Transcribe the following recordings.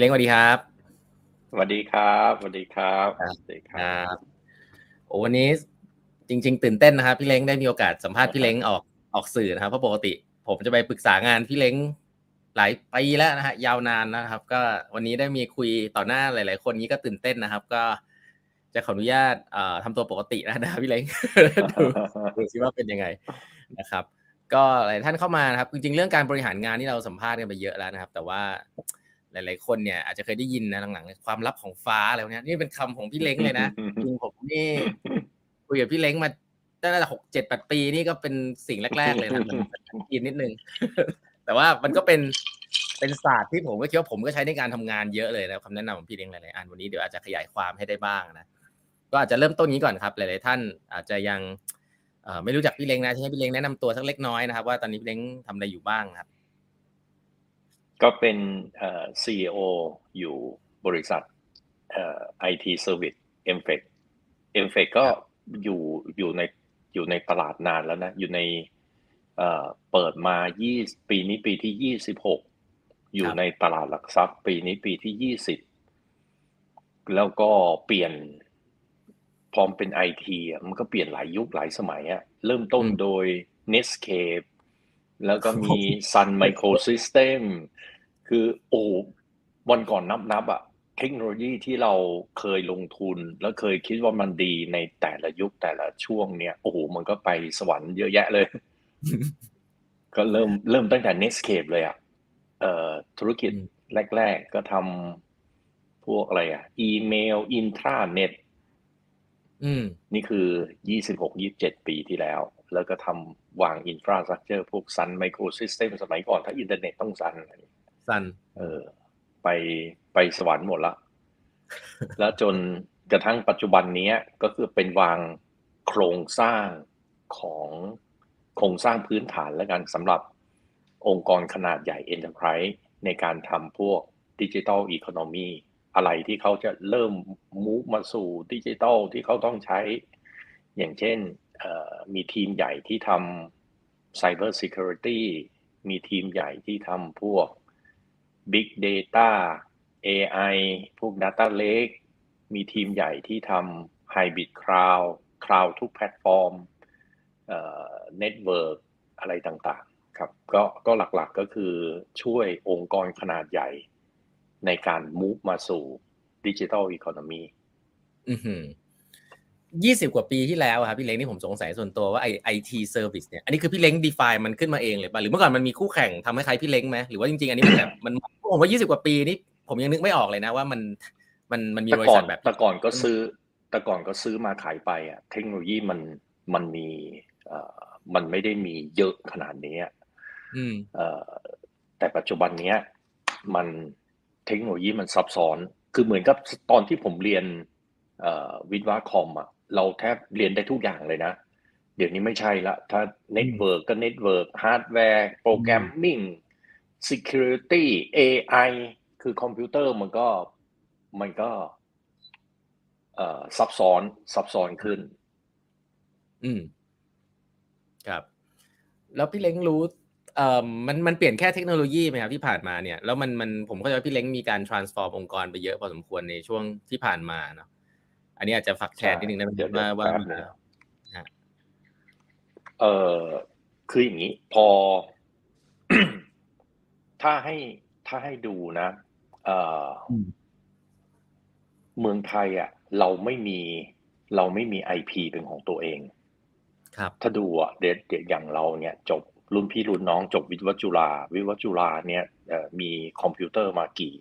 พี่เล้งสวัสดีครับสวัสดีครับสวัสดีครับครับสวัสดีคครับรับโอ้วันนี้จริง ๆ ตื่นเต้นนะครับ พี่เล้งได้มีโอกาสสัมภาษณ์พี่เล้งออกออกสื่อนะครับเพราะปกติ ผมจะไปปรึกษางานพี่เล้งหลายปีแล้วนะฮะยาวนานนะครับ ก็วันนี้ได้มีคุยต่อหน้าหลาย ๆ คนนี้ก็ตื่นเต้นนะครับ ก็จะขออนุญาตเอ่อทำตัวปกตินะนะครับพี่เล้งดูดูซิว่าเป็นยังไงนะครับ ก็หลายท่านเข้ามานะครับ จริง ๆ เรื่องการบริหารงานที่เราสัมภาษณ์กันไปเยอะแล้วนะครับ แต่ว่า หลาย ๆ คนเนี่ยอาจจะเคยได้ยินนะหลังๆความลับของฟ้าอะไรพวกเนี้ยนี่เป็นคำของพี่เล้งเลยนะจริงผมนี่คุยกับพี่เล้งมาตั้งแต่หกเจ็ดแปดปีนี่ก็เป็นสิ่งแรก ๆ เลยนะมันมันกินนิดนึงแต่ว่ามันก็เป็นเป็นศาสตร์ที่ผมก็คิดว่าผมก็ใช้ในการทำงานเยอะเลยนะคำแนะนำของพี่เล้งหลายๆอันวันนี้เดี๋ยวอาจจะขยายความให้ได้บ้างนะก็อาจจะเริ่มต้นนี้ก่อนครับ หลาย ๆ ท่านอาจจะยังเอ่อไม่รู้จักพี่เล้งนะที่ให้พี่เล้งแนะนำตัวสักเล็กน้อยนะครับว่าตอนนี้พี่เล้งทำอะไรอยู่บ้างครับ ก็เป็นเอ่อ CEO อยู่บริษัทเอ่อ IT Service m f e c m f e c ก็อยู่อยู่ในอยู่ในตลาดนานแล้วนะ อยู่ในเอ่อเปิดมา20ปีนี้ปีที่26อยู่ครับในตลาดหลักทรัพย์ ปีนี้ปีที่20แล้วก็เปลี่ยนพร้อมเป็น IT อะมันก็เปลี่ยนหลายยุคหลายสมัยอะเริ่มต้นโดย Netscape แล้วก็มี Sun Microsystem คือโอ้วันก่อนนับนับๆอะเทคโนโลยีที่เราเคยลงทุน แล้วเคยคิดว่ามันดีในแต่ละยุคแต่ละช่วงเนี้ยโอ้โหมันก็ไปสวรรค์เยอะแยะเลย ก็เริ่มเริ่มตั้งแต่ Netscape เลยอะเอ่อธุรกิจอืมแรก ๆ ก็ทำพวกอะไรอะอีเมล อินทราเน็ตอืมนี่คือ26 27ปีที่แล้ว แล้วก็ทำวาง infrastructure พวก Sun Microsystem สมัยก่อนถ้าอินเทอร์เน็ตต้อง Sun Sun เออ ไปไปสวรรค์หมดละ แล้วจนกระทั่งปัจจุบันเนี้ยก็คือเป็นวางโครงสร้างของโครงสร้างพื้นฐานแล้วกันสำหรับองค์กรขนาดใหญ่ Enterprise ในการทำพวกดิจิ t a ลอีโคโนมีอะไรที่เขาจะเริ่มมูฟมาสู่ดิจิ t a ลที่เขาต้องใช้ อย่างเช่นเอ่อมีทีมใหญ่ที่ทำ Cyber Security มีทีมใหญ่ที่ทำพวก Big Data AI พวก Data Lake มีทีมใหญ่ที่ทำ Hybrid Cloud Cloud ทุกแพลตฟอร์มเอ่อ Network อะไรต่างๆ ครับ ก็ก็หลักๆก็คือช่วยองค์กรขนาดใหญ่ ในการ move มาสู่ Digital Economy อือหือยี่สิบกว่าปีที่แล้วครับพี่เล้งนี่ผมสงสัยส่วนตัวว่าไอ IT service เนี่ย อันนี้คือพี่เล้ง define มันขึ้นมาเองเลยป่ะ หรือเมื่อก่อนมันมีคู่แข่งทำให้ใครพี่เล้งไหมหรือว่าจริงๆ อันนี้มันแบบมัน ผมว่ายี่สิบกว่าปีนี่ผมยังนึกไม่ออกเลยนะว่ามันมันมันมีแต่บริก่อษันทแบบแต่ก่อนก็ซื้อแต่ก่อนก็ซื้อมาขายไปอะเทคโนโลยีมันมันมีเอ่อมันไม่ได้มีเยอะขนาดนี้อะอืมเอ่อแต่ปัจจุบันเนี้ยมันเทคโนโลยีมันซับซ้อน คือเหมือนกับตอนที่ผมเรียนเอ่อวิศวะคอมอะเราแทบเรียนได้ทุกอย่างเลยนะ เดี๋ยวนี้ไม่ใช่ละ ถ้า network ก็ network ฮาร์ดแวร์ programming security AI คือคอมพิวเตอร์มันก็มันก็เอ่อซับซ้อนซับซ้อนขึ้น อืม ครับ แล้วพี่เล้งรู้เอ่อมันมันเปลี่ยนแค่เทคโนโลยีไหมครับที่ผ่านมาเนี่ย แล้วมันมันผมเข้าใจว่าพี่เล้งมีการ transform องค์กรไปเยอะพอสมควรในช่วงที่ผ่านมาเนาะ อันนี้อาจจะฝากแชร์นิดนึงได้ไหมเดี๋ยวว่าว่าแป๊บมีนะแล้วเอ่อคืออย่างนี้ พอ ถ้าให้ถ้าให้ดูนะเอ่ออืมเมืองไทยอะ เราไม่มี เราไม่มี IP เป็นของตัวเอง ครับ ถ้าดูอะเด็กเด็กอย่างเราเนี่ย จบรุ่นพี่รุ่นน้องจบวิศวะจุฬาวิศวะจุฬาเนี่ยเอ่อมีคอมพิวเตอร์มากี่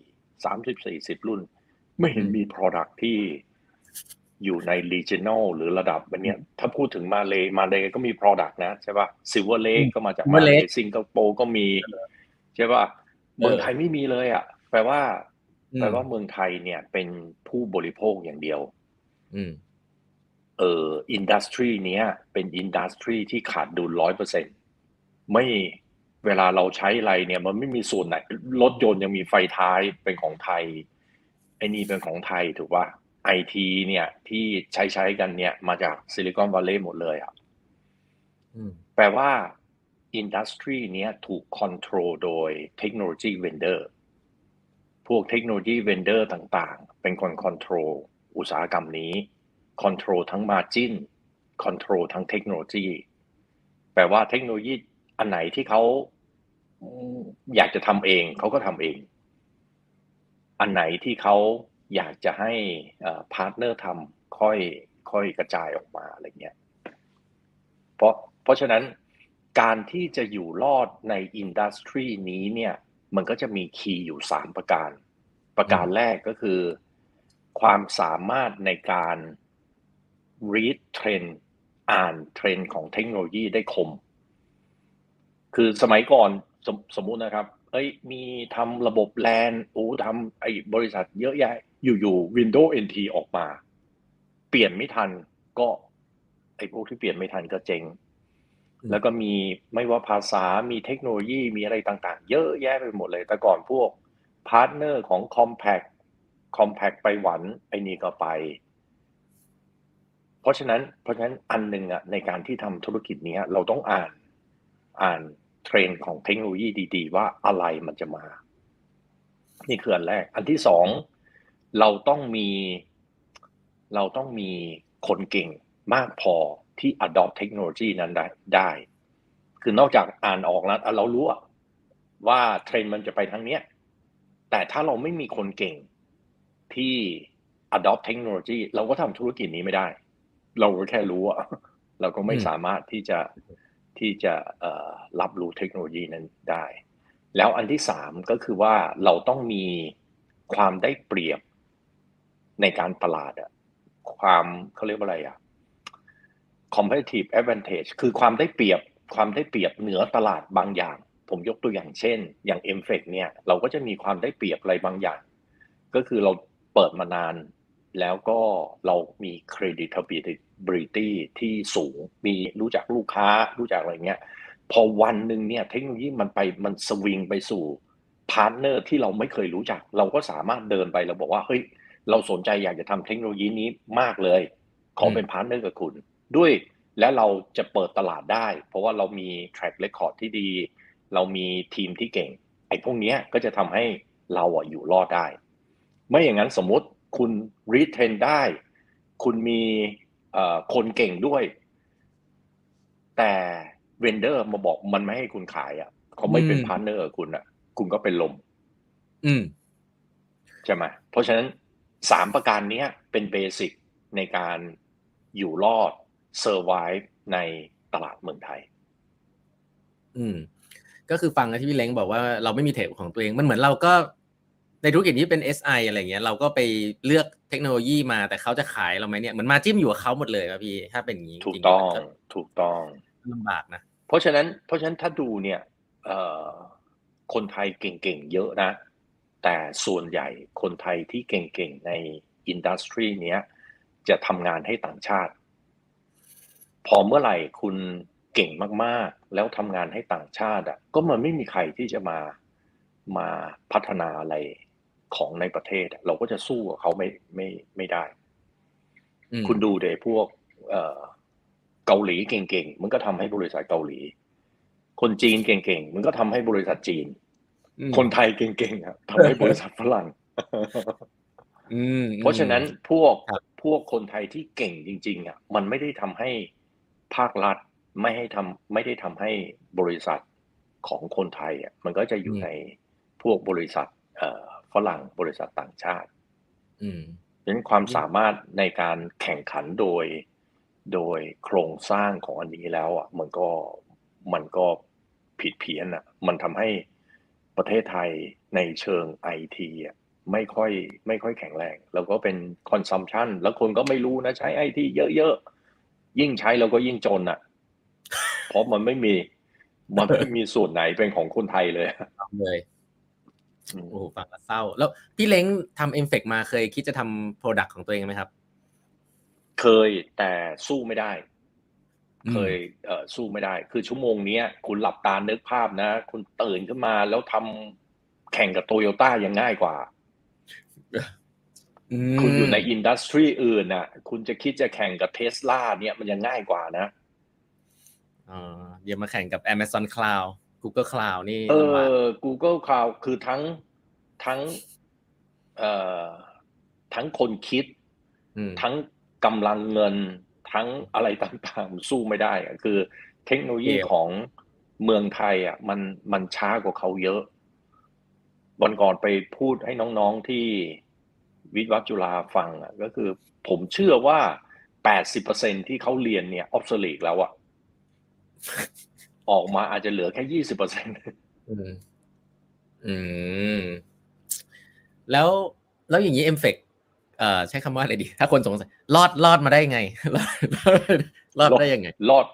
สามสิบสี่สิบรุ่น ไม่เห็นมี Product ที่อยู่ใน regional หรือระดับแบบเนี้ยถ้าพูดถึงมาเลมาเลก็มี Product นะใช่ป่ะซิลเวอร์เลกก็มาจาก Silver มาเล Lake สิงคโปร์ก็มีใช่ป่ะเมืองไทยไม่มีเลยอะแปลว่าอืมแปลว่าเมืองไทยเนี่ยเป็นผู้บริโภคอย่างเดียวอืมเอ่อ industry เนี้ยเป็น industry ที่ขาดดุลร้อยเปอร์เซ็นไม่เวลาเราใช้อะไรเนี่ย มันไม่มีส่วนไหนรถยนต์ยังมีไฟท้ายเป็นของไทยไอ้นี่เป็นของไทยถูกป่ะไอทีเนี่ยที่ใช้ใช้กันเนี่ย มาจาก Silicon Valley หมดเลยอะอืมแปลว่า industry เนี้ยถูก control โดยเทคโนโลยี vendor พวกเทคโนโลยี vendor ต่างๆ เป็นคน control อุตสาหกรรมนี้ control ทั้ง margin control ทั้งเทคโนโลยีแปลว่าเทคโนโลยีอันไหนที่เขาอยากจะทำเองเขาก็ทำเอง อันไหนที่เขาอยากจะให้ partner ทำค่อยค่อยกระจายออกมาอะไรเงี้ยเพราะเพราะฉะนั้น การที่จะอยู่รอดใน industry นี้เนี่ย มันก็จะมี key อยู่สามประการ ประการแรกก็คือ ความสามารถในการ read trend อ่านเทรนด์ของเทคโนโลยีได้คม คือสมัยก่อนสมสมมุตินะครับ เอ้ย มีทำระบบแลนโอ้ทำไอ้บริษัทเยอะแยะ อยู่ๆ Windows NT ออกมา เปลี่ยนไม่ทันก็ไอ้พวกที่เปลี่ยนไม่ทันก็เจ๊ง แล้วก็มีไม่ว่าภาษา มีเทคโนโลยี มีอะไรต่างๆ เยอะแยะไปหมดเลย แต่ก่อนพวกพาร์ทเนอร์ของ Compact Compact ไปหวันไอ้นี่ก็ไป เพราะฉะนั้น เพราะฉะนั้นอันหนึ่งอะในการที่ทำธุรกิจนี้เราต้องอ่านอ่านเทรนด์ของเทคโนโลยีดีๆ ว่าอะไรมันจะมา นี่คืออันแรก อันที่สองเราต้องมี เราต้องมีคนเก่งมากพอ ที่ adopt เทคโนโลยีนั้นได้ได้ คือนอกจากอ่านออกแล้วเรารู้ว่าเทรนด์มันจะไปทางเนี้ย แต่ถ้าเราไม่มีคนเก่งที่ adopt เทคโนโลยีเราก็ทำธุรกิจนี้ไม่ได้ เราก็แค่รู้อะเราก็ไม่สามารถที่จะที่จะรับรู้เทคโนโลยีนั้นได้ แล้วอันที่สามก็คือว่าเราต้องมีความได้เปรียบในการตลาดอะความเขาเรียกว่าอะไรอะ competitive advantage คือความได้เปรียบความได้เปรียบเหนือตลาดบางอย่าง ผมยกตัวอย่างเช่น อย่าง m f e c เนี่ยเราก็จะมีความได้เปรียบอะไรบางอย่าง ก็คือเราเปิดมานาน แล้วก็เรามี credibility ที่สูง มีรู้จักลูกค้ารู้จักอะไรเงี้ย พอวันหนึ่งเนี่ยเทคโนโลยีมันไปมันสวิงไปสู่ partner ที่เราไม่เคยรู้จัก เราก็สามารถเดินไปแล้วบอกว่าเฮ้ยเราสนใจอยากจะทำเทคโนโลยีนี้มากเลย ขอเป็น partner กับคุณ ด้วยและเราจะเปิดตลาดได้ เพราะว่าเรามี track record ที่ดี เรามีทีมที่เก่ง ไอ้พวกนี้ก็จะทำให้เราอะอยู่รอดได้ ไม่อย่างนั้นสมมติคุณ retain ได้ คุณมีคนเก่งด้วย แต่ vendor มาบอกมันไม่ให้คุณขายอะเขาไม่เป็น partner กับคุณอะ คุณก็เป็นลม อืมใช่ไหมเพราะฉะนั้นสามประการนี้เป็น basic ในการอยู่รอด survive ในตลาดเมืองไทย อืม ก็คือฟังที่พี่เล้งบอกว่าเราไม่มีเทคของตัวเอง มันเหมือนเราก็ในธุรกิจที่เป็น SI อะไรเงี้ย เราก็ไปเลือกเทคโนโลยีมาแต่เขาจะขายเราไหมเนี่ยเหมือนมาจิ้มอยู่กับเขาหมดเลยครับพี่ ถ้าเป็นอย่างนี้ถูกต้องถูกต้องลำบากนะเพราะฉะนั้น เพราะฉะนั้นถ้าดูเนี่ยเอ่อคนไทยเก่งๆเยอะนะ แต่ส่วนใหญ่คนไทยที่เก่งๆในอินดัสทรีเนี้ยจะทำงานให้ต่างชาติ พอเมื่อไหร่คุณเก่งมากๆ แล้วทำงานให้ต่างชาติอะก็มันไม่มีใครที่จะมามาพัฒนาอะไรของในประเทศ เราก็จะสู้กับเขาไม่ไม่ไม่ได้ คุณดูเดพวกเอ่อเกาหลีเก่งๆ มันก็ทำให้บริษัทเกาหลี คนจีนเก่งๆ มันก็ทำให้บริษัทจีน คนไทยเก่งๆอะทำให้บริษัทฝรั่งเพราะฉะนั้นพวกพวกคนไทยที่เก่งจริง ๆ อะ มันไม่ได้ทำให้ ภาครัฐไม่ให้ทำไม่ได้ทำให้บริษัทของคนไทยอะมันก็จะอยู่ในพวกบริษัทเอ่อฝรั่งบริษัทต่างชาติ อืมฉะนั้นความสามารถในการแข่งขันโดย โดยโครงสร้างของอันนี้แล้วอะมันก็มันก็ผิดเพี้ยนอะ มันทำให้ประเทศไทยในเชิงไอทีอะไม่ค่อยไม่ค่อยแข็งแรง แล้วก็เป็น consumption แล้วคนก็ไม่รู้นะใช้ไอทีเยอะๆ ยิ่งใช้เราก็ยิ่งจนอะ เพราะมันไม่มี มันไม่มีส่วนไหนเป็นของคนไทยเลยเลยโอ้ฟังแล้วเศร้า แล้วพี่เล้งทำ MFEC มาเคยคิดจะทำ product ของตัวเองไหมครับ เคยแต่สู้ไม่ได้ เคยเอ่อสู้ไม่ได้ คือชั่วโมงนี้คุณหลับตานึกภาพนะ คุณตื่นขึ้นมาแล้วทำแข่งกับโตโยต้ายังง่ายกว่า คุณอยู่ในอินดัสทรีอื่นน่ะ คุณจะคิดจะแข่งกับเทสลาเนี่ยมันยังง่ายกว่านะอ๋อเดี๋ยวมาแข่งกับ Amazon Cloud Google Cloud นี่เออ Google Cloud คือทั้งทั้งเอ่อทั้งคนคิดอืมทั้งกำลังเงิน ทั้งอะไรต่างๆ สู้ไม่ได้อะคือเทคโนโลยีเกมของเมืองไทยอะมันมันช้ากว่าเขาเยอะ วันก่อนไปพูดให้น้องๆที่ วิทยาจุฬาฟังอะก็คือผมเชื่อว่า 80%ที่เขาเรียนเนี่ยออฟสลีกแล้วอะออกมาอาจจะเหลือแค่20%อืมอืม แล้ว แล้วอย่างนี้เอมเฟกเอ่อใช้คำว่าอะไรดี ถ้าคนสงสัย รอด รอดมาได้ไง รอดรอดได้ยังไง รอด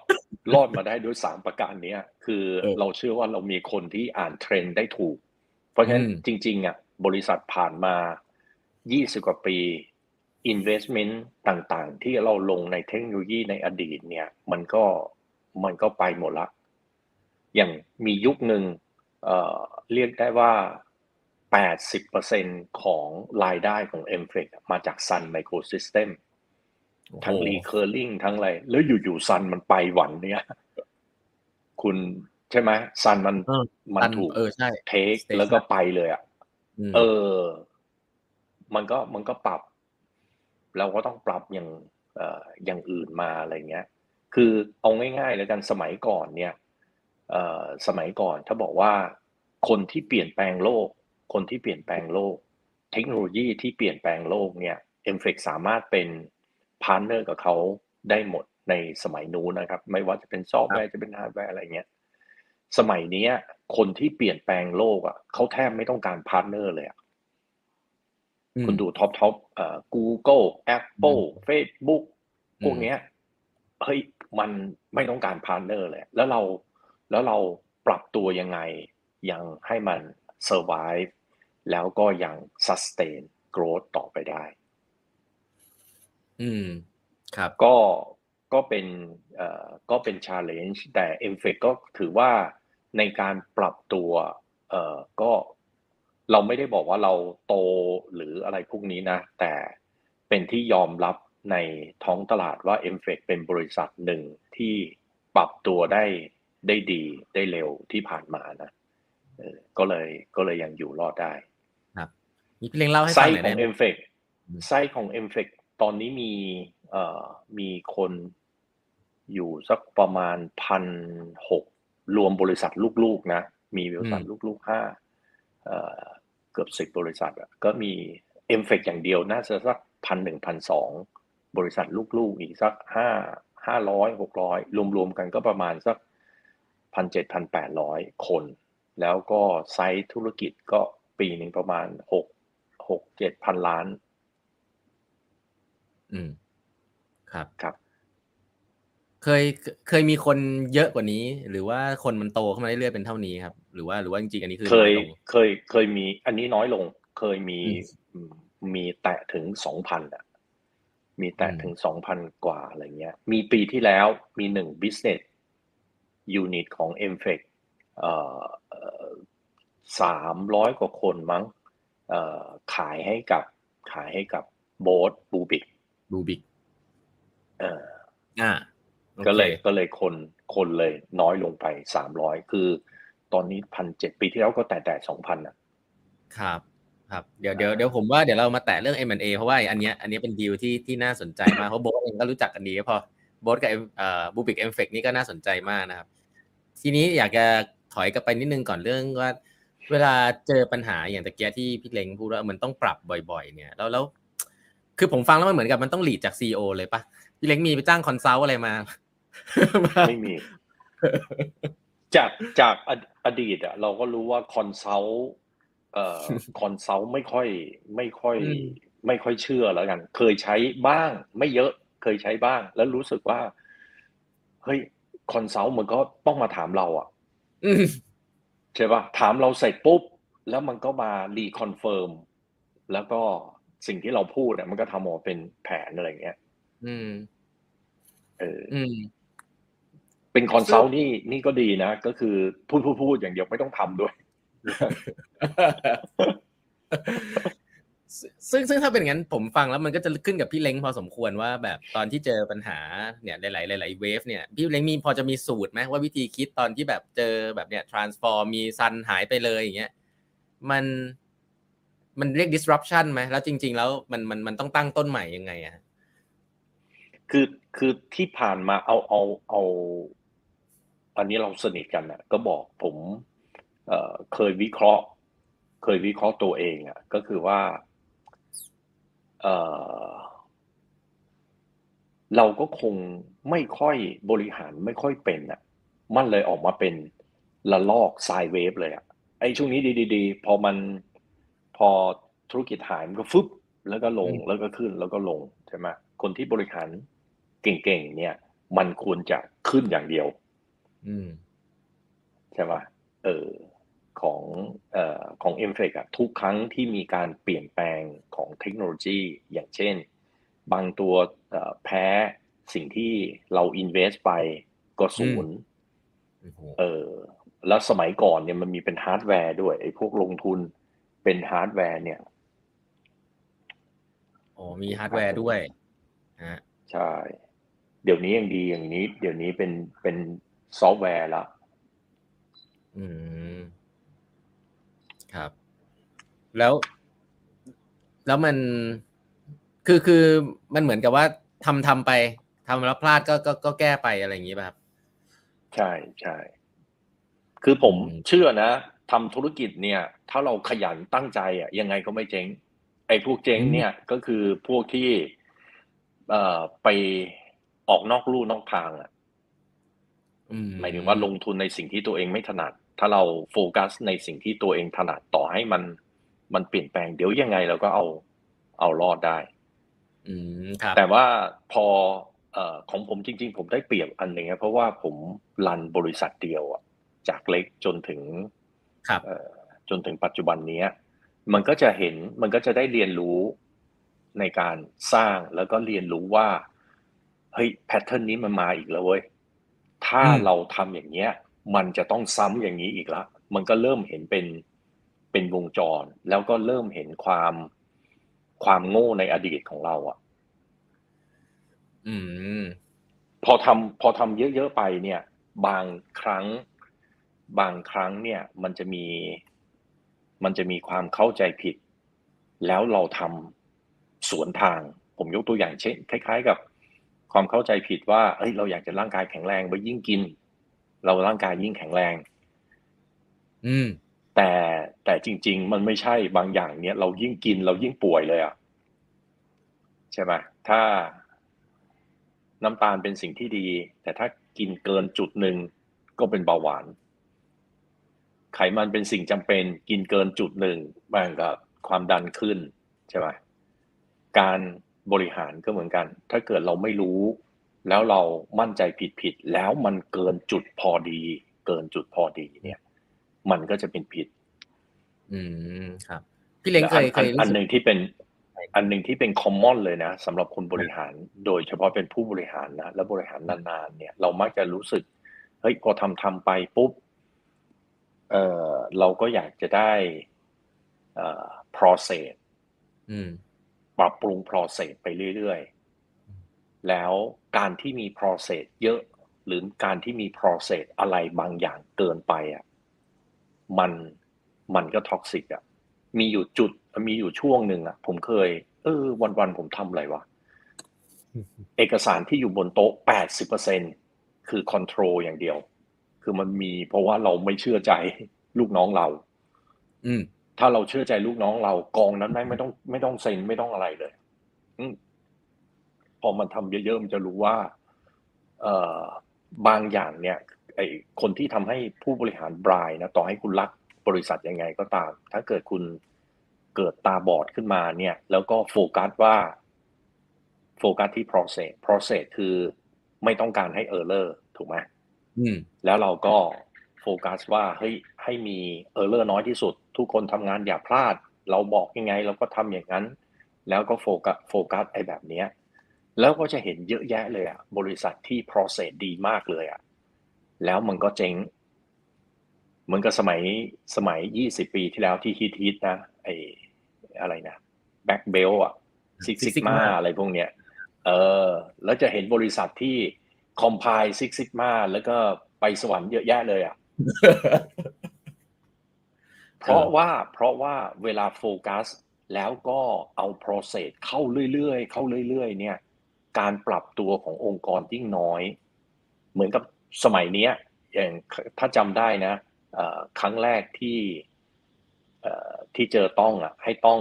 รอดมาได้ด้วยสามประการเนี้ย คือเออเราเชื่อว่าเรามีคนที่อ่านเทรนด์ได้ถูก เพราะฉะนั้นอืมจริง ๆ อะ บริษัทผ่านมา 20 กว่าปี investment ต่างๆ ที่เราลงในเทคโนโลยีในอดีตเนี่ยมันก็มันก็ไปหมดละ อย่างมียุคหนึ่งเอ่อเรียกได้ว่า 80%ของรายได้ของ m f l e x มาจาก Sun Microsystem ทั้งโอ้โห recurring ทั้งอะไร แล้วอยู่ๆซันมันไปหวันเนี่ย คุณใช่ไหมซันมันเออมันตันถูกเออใช่เทค Station แล้วก็ไปเลยอะมเออ มันก็มันก็ปรับ เราก็ต้องปรับอย่างอย่างอื่นมาอะไรเงี้ย คือเอาง่ายๆแล้วกันสมัยก่อนเนี่ยสมัยก่อนถ้าบอกว่าคนที่เปลี่ยนแปลงโลก คนที่เปลี่ยนแปลงโลก เทคโนโลยีที่เปลี่ยนแปลงโลกเนี่ย MFEC สามารถเป็น partner กับเขาได้หมดในสมัยนู้นนะครับ ไม่ว่าจะเป็นซอฟต์แวร์จะเป็นฮาร์ดแวร์อะไรเงี้ยสมัยนี้คนที่เปลี่ยนแปลงโลกอะเขาแทบไม่ต้องการ partner เลยอะ คุณดู top top เอ่อ Google Apple Facebook อืมพวกเนี้ยเฮ้ยมันไม่ต้องการ partner เลยแล้วเราแล้วเราปรับตัวยังไง ยังให้มัน survive แล้วก็ยัง sustain growth ต่อไปได้ อืม ครับ ก็ก็เป็นเอ่อก็เป็น challenge แต่ m f e c ก็ถือว่าในการปรับตัวเอ่อก็ เราไม่ได้บอกว่าเราโตหรืออะไรพวกนี้นะ แต่เป็นที่ยอมรับในท้องตลาดว่า m f e c เป็นบริษัทหนึ่งที่ปรับตัวได้ได้ดีได้เร็วที่ผ่านมานะเออก็เลยก็เลยยังอยู่รอดได้มีพี่เล้งเล่าให้ไซฟังหส์น่อยขได้องไหม m f e c อืมไซส์ของ m f e c ตอนนี้มีเอ่อมีคนอยู่สักประมาณพันหกรวมบริษัทลูกๆนะ มีบริษัทลูกๆห้า เอ่อเกือบสิบบริษัทอะก็มี m f e c อย่างเดียวน่าจะสักพันหนึ่งพันสองบริษัทลูกๆอีกสักห้าห้าร้อยหกร้อยรวมๆกันก็ประมาณสักพันเจ็ดพันแปดร้อยคน แล้วก็ไซส์ธุรกิจก็ปีหนึ่งประมาณหกหกเจ็ดพันล้าน อืม ครับครับ เคยเคยมีคนเยอะกว่านี้ หรือว่าคนมันโตขึ้นมาเรื่อยๆเป็นเท่านี้ครับ หรือว่าหรือว่าจริงๆอันนี้คือเคยน้อลงเคยเคยมี อันนี้น้อยลง เคยมีอืมมีแตะถึงสองพันอะมีแตะอืมถึงสองพันกว่าอะไรเงี้ย มีปีที่แล้วมีหนึ่ง business unit ของ m f e c เอ่อสามร้อยกว่าคนมั้งเอ่อขายให้กับขายให้กับโบสบูบิกบูบิกเอ่ออ่าโอค ก็เลยก็เลยคนคนเลยน้อยลงไปสามร้อยคือตอนนี้พันเจ็ดปีที่แล้วก็แต่แต่สองพันอะ ครับครับเดี๋ยวเดี๋ยวเดี๋ยวผมว่าเดี๋ยวเรามาแตะเรื่อง M&A เพราะว่าอันเนี้ยอันเนี้ยเป็นดีลที่ที่น่าสนใจมากเพราะโบ๊ทเองก็รู้จักกันดีพอโบ๊ทกับเอ่อบูบิกเอ็มเฟกนี่ก็น่าสนใจมากนะครับ ทีนี้อยากจะถอยกลับไปนิดนึงก่อนเรื่องว่า เวลาเจอปัญหาอย่างตะกี้ที่พี่เล้งพูดว่ามันต้องปรับบ่อย ๆ เนี่ยแล้วแล้วคือผมฟังแล้วมันเหมือนกับมันต้อง lead จาก CEO เลยปะพี่เล้งมีไปจ้าง consult อะไรมา ไม่มี จากจากอดีตอะเราก็รู้ว่า consult เอ่อ consult ไม่ค่อยไม่ค่อยอืมไม่ค่อยเชื่อแล้วกัน เคยใช้บ้าง ไม่เยอะเคยใช้บ้าง แล้วรู้สึกว่าเฮ้ย consult มันก็ต้องมาถามเราอะอืมใช่ปะถามเราเสร็จปุ๊บ แล้วมันก็มา reconfirm แล้วก็สิ่งที่เราพูดเนี่ยมันก็ทำออกมาเป็นแผนอะไรเงี้ย อืม เออ อืม เป็น consult นี่นี่ก็ดีนะ ก็คือพูดพูดพูดอย่างเดียวไม่ต้องทำด้วย ซึ่งซึ่งถ้าเป็นอย่างนั้นผมฟังแล้วมันก็จะขึ้นกับพี่เล้งพอสมควรว่าแบบตอนที่เจอปัญหาเนี่ยหลายๆหลายๆเวฟเนี่ยพี่เล้งมีพอจะมีสูตรไหมว่าวิธีคิดตอนที่แบบเจอแบบเนี่ย transform มีซันหายไปเลยอย่างเงี้ยมันมันเรียก disruption ไหมแล้วจริง ๆ แล้วมันมันมันต้องตั้งต้นใหม่ยังไงอะคือคือที่ผ่านมาเอาเอาเอา อันนี้เราสนิทกันนะก็บอกผมเอ่อเคยวิเคราะห์ เคยวิเคราะห์ตัวเองอะ ก็คือว่าเอ่อเราก็คงไม่ค่อยบริหารไม่ค่อยเป็นอะ มันเลยออกมาเป็นละลอกไซเวฟเลยอะไอ้ช่วงนี้ดีๆพอมันพอธุรกิจหายมันก็ฟึบแล้วก็ลงแล้วก็ขึ้นแล้วก็ลงใช่ไหมคนที่บริหารเก่งๆเนี่ย มันควรจะขึ้นอย่างเดียว อืมใช่ไหมเออของเอ่อของ m อ e c อะทุกครั้งที่มีการเปลี่ยนแปลงของเทคโนโลยีอย่างเช่น บางตัวเอ่อแพ้สิ่งที่เรา invest ไปก็ศูนย์โอ้โหเออแล้วสมัยก่อนเนี่ยมันมีเป็นฮาร์ดแวร์ด้วยไอ้พวกลงทุนเป็นฮาร์ดแวร์เนี่ยโอ้มีฮาร์ดแวร์ด้วยฮะใช่ เดี๋ยวนี้ยังดีอย่างนี้ เดี๋ยวนี้เป็นเป็น ซอฟต์แวร์ละอืม ครับ แล้ว แล้วมัน คือคือมันเหมือนกับว่าทำทำไปทำแล้วพลาดก็ก็ก็แก้ไปอะไรอย่างนี้ป่ะครับ ใช่ใช่คือผมอืมเชื่อนะทำธุรกิจเนี่ย ถ้าเราขยันตั้งใจอะยังไงก็ไม่เจ๊ง ไอ้พวกเจ๊งเนี่ยก็คือพวกที่เอ่อไปออกนอกลู่นอกทางอะอืม หมายถึงว่าลงทุนในสิ่งที่ตัวเองไม่ถนัด ถ้าเราโฟกัสในสิ่งที่ตัวเองถนัดต่อให้มันมันเปลี่ยนแปลงเดี๋ยวยังไงเราก็เอาเอารอดได้ อืมครับแต่ว่าพอเอ่อของผมจริง ๆ ผมได้เปรียบอันหนึ่งครับเพราะว่าผมรันบริษัทเดียวอะจากเล็กจนถึงครับเอ่อจนถึงปัจจุบันเนี้ยมันก็จะเห็นมันก็จะได้เรียนรู้ในการสร้างแล้วก็เรียนรู้ว่าเฮ้ยแพทเทิร์นนี้มันมาอีกแล้วเว้ย ถ้าอืมเราทำอย่างเงี้ย มันจะต้องซ้ำอย่างนี้อีกละ มันก็เริ่มเห็นเป็นเป็นวงจร แล้วก็เริ่มเห็นความความโง่ในอดีตของเราอะอืม พอทำพอทำเยอะๆไปเนี่ย บางครั้ง บางครั้งเนี่ย มันจะมี มันจะมีความเข้าใจผิด แล้วเราทำสวนทาง ผมยกตัวอย่างเช่น คล้าย ๆ กับ ความเข้าใจผิดว่าเอ้ยเราอยากจะร่างกายแข็งแรงไปยิ่งกิน เราร่างกายยิ่งแข็งแรง อืม แต่แต่จริง ๆ มันไม่ใช่บางอย่างเนี่ยเรายิ่งกินเรายิ่งป่วยเลยอะใช่ไหมถ้าน้ำตาลเป็นสิ่งที่ดี แต่ถ้ากินเกินจุดหนึ่งก็เป็นเบาหวาน ไขมันเป็นสิ่งจำเป็น กินเกินจุดหนึ่งมันก็ความดันขึ้นใช่ไหมการ บริหารก็เหมือนกัน ถ้าเกิดเราไม่รู้ แล้วเรามั่นใจผิดผิดๆแล้วมันเกินจุดพอดี เกินจุดพอดีเนี่ย มันก็จะเป็นผิด อืมครับ พี่เล้งเคยเคยรู้อันสึกหนึ่งที่เป็นอันหนึ่งที่เป็นคอมมอนเลยนะสำหรับคนบริหารโดยเฉพาะเป็นผู้บริหารนะแล้วบริหารนานๆเนี่ย เรามักจะรู้สึกเฮ้ยพอทำทำไปปุ๊บเออเราก็อยากจะได้เอ่อ process อืม ปรับปรุง process ไปเรื่อยๆ แล้วการที่มี process เยอะหรือการที่มี process อะไรบางอย่างเกินไปอะมันมันก็ท็อกซิกอะมีอยู่จุดมีอยู่ช่วงหนึ่งอะ ผมเคย เออ วันๆผมทำอะไรวะเอกสารที่อยู่บนโต๊ะ80%คือ control อย่างเดียว คือมันมีเพราะว่าเราไม่เชื่อใจลูกน้องเรา อืม ถ้าเราเชื่อใจลูกน้องเรากองนั้นแม่งไม่ต้องไม่ต้องเซ็นไม่ต้องอะไรเลยอมพอมันทำเยอะๆมันจะรู้ว่าเอ่บางอย่างเนี่ย ไอ้คนที่ทำให้ผู้บริหาร blind นะต่อให้คุณรักบริษัทยังไงก็ตาม ถ้าเกิดคุณเกิดตาบอดขึ้นมาเนี่ย แล้วก็โฟกัสว่าโฟกัสที่ process process คือไม่ต้องการให้ error ถูกไหมอืมแล้วเราก็โฟกัสว่าเฮ้ยให้มี error น้อยที่สุด ทุกคนทำงานอย่าพลาด เราบอกยังไงเราก็ทำอย่างนั้น แล้วก็โฟกัสโฟกัสไอ้แบบเนี้ยแล้วก็จะเห็นเยอะแยะเลยอะบริษัทที่ process ดีมากเลยอะแล้วมันก็เจ๊งเหมือนกับสมัยสมัยยี่สิบปีที่แล้วที่ฮิตฮิตๆนะไอ้อะไรนะแบ็กเบลอะซิก Six ซิกมา Sigma อะไรพวกเนี้ยเออแล้วจะเห็นบริษัทที่ comply Six Sigma แล้วก็ไปสวรรค์เยอะแยะเลยอะ เพราะว่าเพราะว่าเวลาโฟกัส แล้วก็เอา process เข้าเรื่อยๆ เข้าเรื่อยๆ เนี่ย การปรับตัวขององค์กรยิ่งน้อย เหมือนกับสมัยเนี้ยอย่างถ้าจำได้นะเอ่อครั้งแรกที่เอ่อที่เจอต้องอะให้ต้อง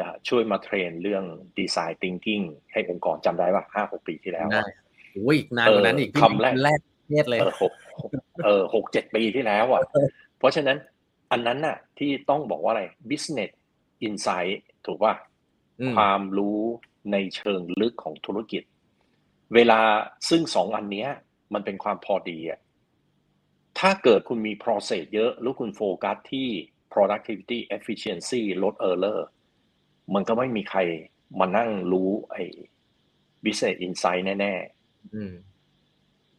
อะช่วยมาเทรนเรื่อง design thinking ให้องค์กรจำได้ป่ะห้าหกปีที่แล้วได้อะโอ้ยนานกว่านั้นอีกเออคำแรกแรกเทศเลยเออหกหก เออหกเจ็ดปีที่แล้วอะ เพราะฉะนั้นอันนั้นน่ะ ที่ต้องบอกว่าอะไร business insight ถูกป่ะอืมความรู้ในเชิงลึกของธุรกิจ เวลาซึ่งสองอันเนี้ย มันเป็นความพอดีอะถ้าเกิดคุณมี process เยอะแล้วคุณโฟกัสที่ productivity efficiency ลด error มันก็ไม่มีใครมานั่งรู้ไอ้ business insight แน่ๆอืม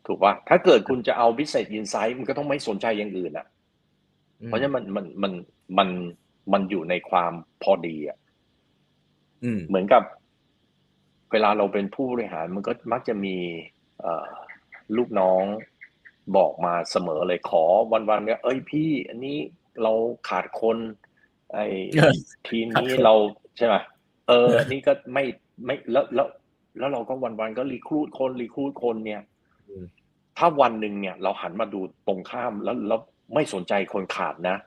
ถูกป่ะถ้าเกิดคุณจะเอา business insight มันก็ต้องไม่สนใจอย่างอื่นอะอืมเพราะฉะนั้นมันมันมันมันมันอยู่ในความพอดีอะอืมเหมือนกับ เวลาเราเป็นผู้บริหารมันก็มักจะมีเอ่อลูกน้องบอกมาเสมอเลยขอวันๆเนี้ยเอ้ยพี่ อันนี้เราขาดคน ไอ้เออทีมขาดนี้คนเราใช่ไหมเอออันนี่ก็ไม่ไม่แล้วแล้วแล้วเราก็วันๆก็รีครูดคนรีครูดคนเนี่ยอืม ถ้าวันหนึ่งเนี่ย เราหันมาดูตรงข้ามแล้วแล้วไม่สนใจคนขาดนะ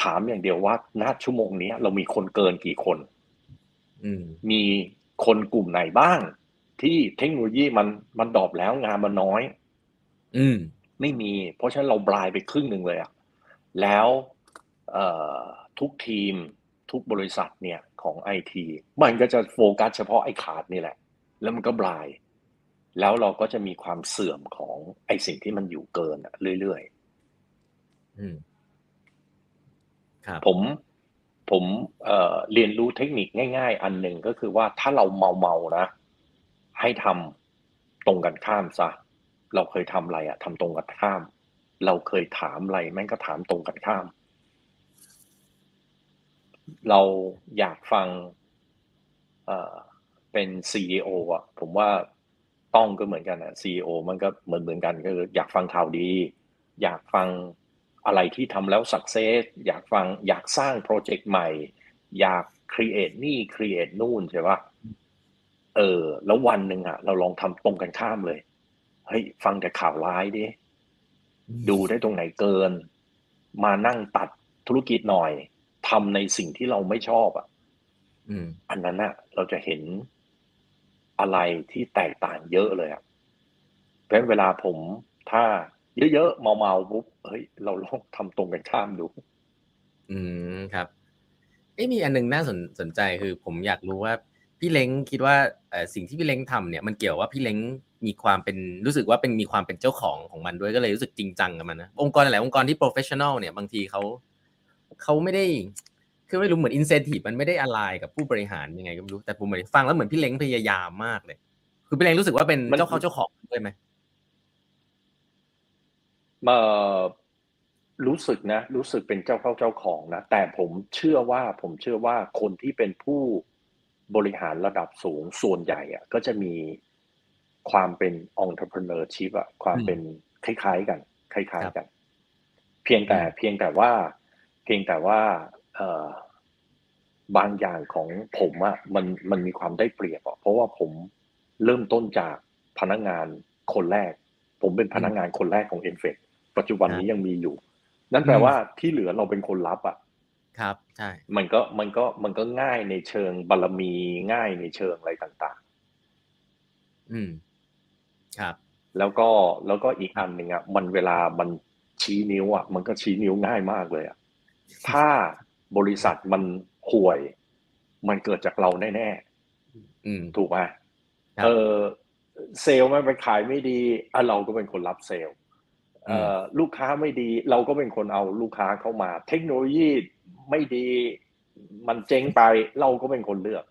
ถามอย่างเดียวว่าณชั่วโมงเนี้ยเรามีคนเกินกี่คนอืมมีคนกลุ่มไหนบ้าง ที่เทคโนโลยีมันมันดรอปแล้วงานมันน้อย อืม ไม่มี เพราะฉะนั้นเราบลายไปครึ่งหนึ่งเลยอะแล้วเอ่อทุกทีมทุกบริษัทเนี่ยของไอทีมันก็จะโฟกัสเฉพาะไอ้ขาดนี่แหละ แล้วมันก็บลาย แล้วเราก็จะมีความเสื่อมของไอ้สิ่งที่มันอยู่เกินอะเรื่อยอืมครับๆผมผมเอ่อเรียนรู้เทคนิคง่าย ๆ อันหนึ่งก็คือว่าถ้าเราเมาเมาๆนะ ให้ทำตรงกันข้ามซะเราเคยทำอะไรอะทำตรงกันข้าม เราเคยถามอะไรแม่งก็ถามตรงกันข้าม เราอยากฟังเอ่อเป็น CEO อะ ผมว่า ต้องก็เหมือนกันอะ CEO มันก็เหมือนเหมือนกันก็คืออยากฟังข่าวดี อยากฟังอะไรที่ทำแล้ว success อยากฟังอยากสร้างโปรเจกต์ใหม่ อยาก create นี่ create นู่นใช่ปะเออ แล้ววันหนึ่งอะเราลองทำตรงกันข้ามเลยเฮ้ยฟังแต่ข่าวร้ายดิดูได้ตรงไหนเกิน มานั่งตัดธุรกิจหน่อยทำในสิ่งที่เราไม่ชอบอะอืมอันนั้นน่ะเราจะเห็น อะไรที่แตกต่างเยอะเลยอะเพราะเวลาผมถ้าเยอะๆเมาๆปุ๊บเฮ้ย เราลองทำตรงกันข้ามดู อืมครับเอ้มีอันหนึงน่าสนสนใจคือ ผมอยากรู้ว่าพี่เล้งคิดว่าเอ่อสิ่งที่พี่เล้งทำเนี่ยมันเกี่ยวว่าพี่เล้งมีความเป็นรู้สึกว่าเป็นมีความเป็นเจ้าของของมันด้วยก็เลยรู้สึกจริงจังกับมันนะองค์กรหลายองค์กรที่ professional เนี่ยบางทีเขาเขาไม่ได้ คือไม่รู้เหมือน incentive มันไม่ได้อะไรกับผู้บริหารยังไงก็ไม่รู้แต่ผมเหมือนฟังแล้วเหมือนพี่เล้งพยายามมากเลย คือพี่เล้งรู้สึกว่าเป็นมันเจ้าเขาเจ้าของด้วยไหมเอ่อรู้สึกนะ รู้สึกเป็นเจ้าเข้าเจ้าของนะ แต่ผมเชื่อว่าผมเชื่อว่าคนที่เป็นผู้บริหารระดับสูงส่วนใหญ่อะก็จะมีความเป็น entrepreneurship อะความเป็นคล้ายๆกัน คล้ายๆกัน เพียงแต่เพียงแต่ว่า เพียงแต่ว่าเอ่อ บางอย่างของผมอะมันมันมีความได้เปรียบอะเพราะว่าผมเริ่มต้นจากพนักงานคนแรก ผมเป็นพนักงานคนแรกของ e n f e c ปัจจุบันนี้ยังมีอยู่ นั่นแปลว่าที่เหลือเราเป็นคนรับอะครับใช่มันก็มันก็มันก็ง่ายในเชิงบารมีง่ายในเชิงอะไรต่างอืมครับๆแล้วก็แล้วก็อีกอันหนึ่งอะมันเวลามันชี้นิ้วอะมันก็ชี้นิ้วง่ายมากเลยอะถ้า บริษัทมันห่วย มันเกิดจากเราแน่อืมๆถูกไหมครับเออเซลล์มันไปขายไม่ดีอะเราก็เป็นคนรับเซลล์เอ่อลูกค้าไม่ดี เราก็เป็นคนเอาลูกค้าเข้ามา เทคโนโลยีไม่ดี มันเจ๊งไปเราก็เป็นคนเลือก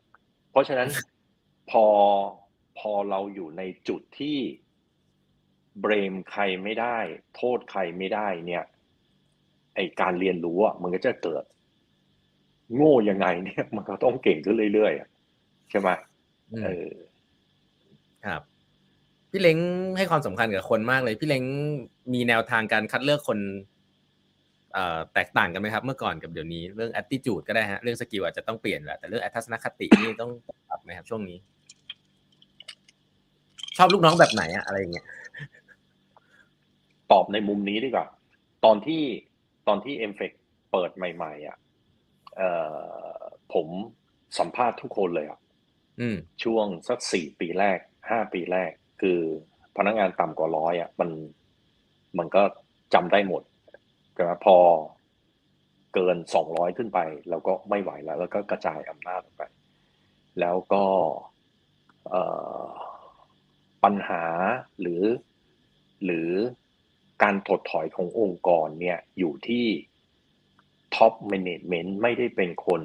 เพราะฉะนั้นพอพอเราอยู่ในจุดที่เบรมใครไม่ได้ โทษใครไม่ได้เนี่ย ไอการเรียนรู้อะมันก็จะเกิด โง่ยังไงเนี่ย มันก็ต้องเก่งขึ้นเรื่อยๆอะใช่ไหมอืมเออครับ พี่เล้งให้ความสำคัญกับคนมากเลย พี่เล้งมีแนวทางการคัดเลือกคนเอ่อแตกต่างกันไหมครับ เมื่อก่อนกับเดี๋ยวนี้เรื่อง attitude ก็ได้ฮะเรื่อง skill อาจจะต้องเปลี่ยนแหละแต่เรื่องทัศนคตินี่ต้องปรับไหมครับ ช่วงนี้ ชอบลูกน้องแบบไหนอะอะไรอย่างเงี้ยตอบในมุมนี้ดีกว่า ตอนที่ตอนที่ MFEC เปิดใหม่ ๆ อะ เอ่อผมสัมภาษณ์ทุกคนเลยอะอืมช่วงสักสี่ปีแรกห้าปีแรก คือพนักงานต่ำกว่าร้อยอะมันมันก็จำได้หมดแต่ว่าพอเกินสองร้อยขึ้นไป เราก็ไม่ไหวแล้ว แล้วก็กระจายอำนาจออกไป แล้วก็เอ่อปัญหาหรือหรือการถดถอยขององค์กรเนี่ยอยู่ที่ top management ไม่ได้เป็นคน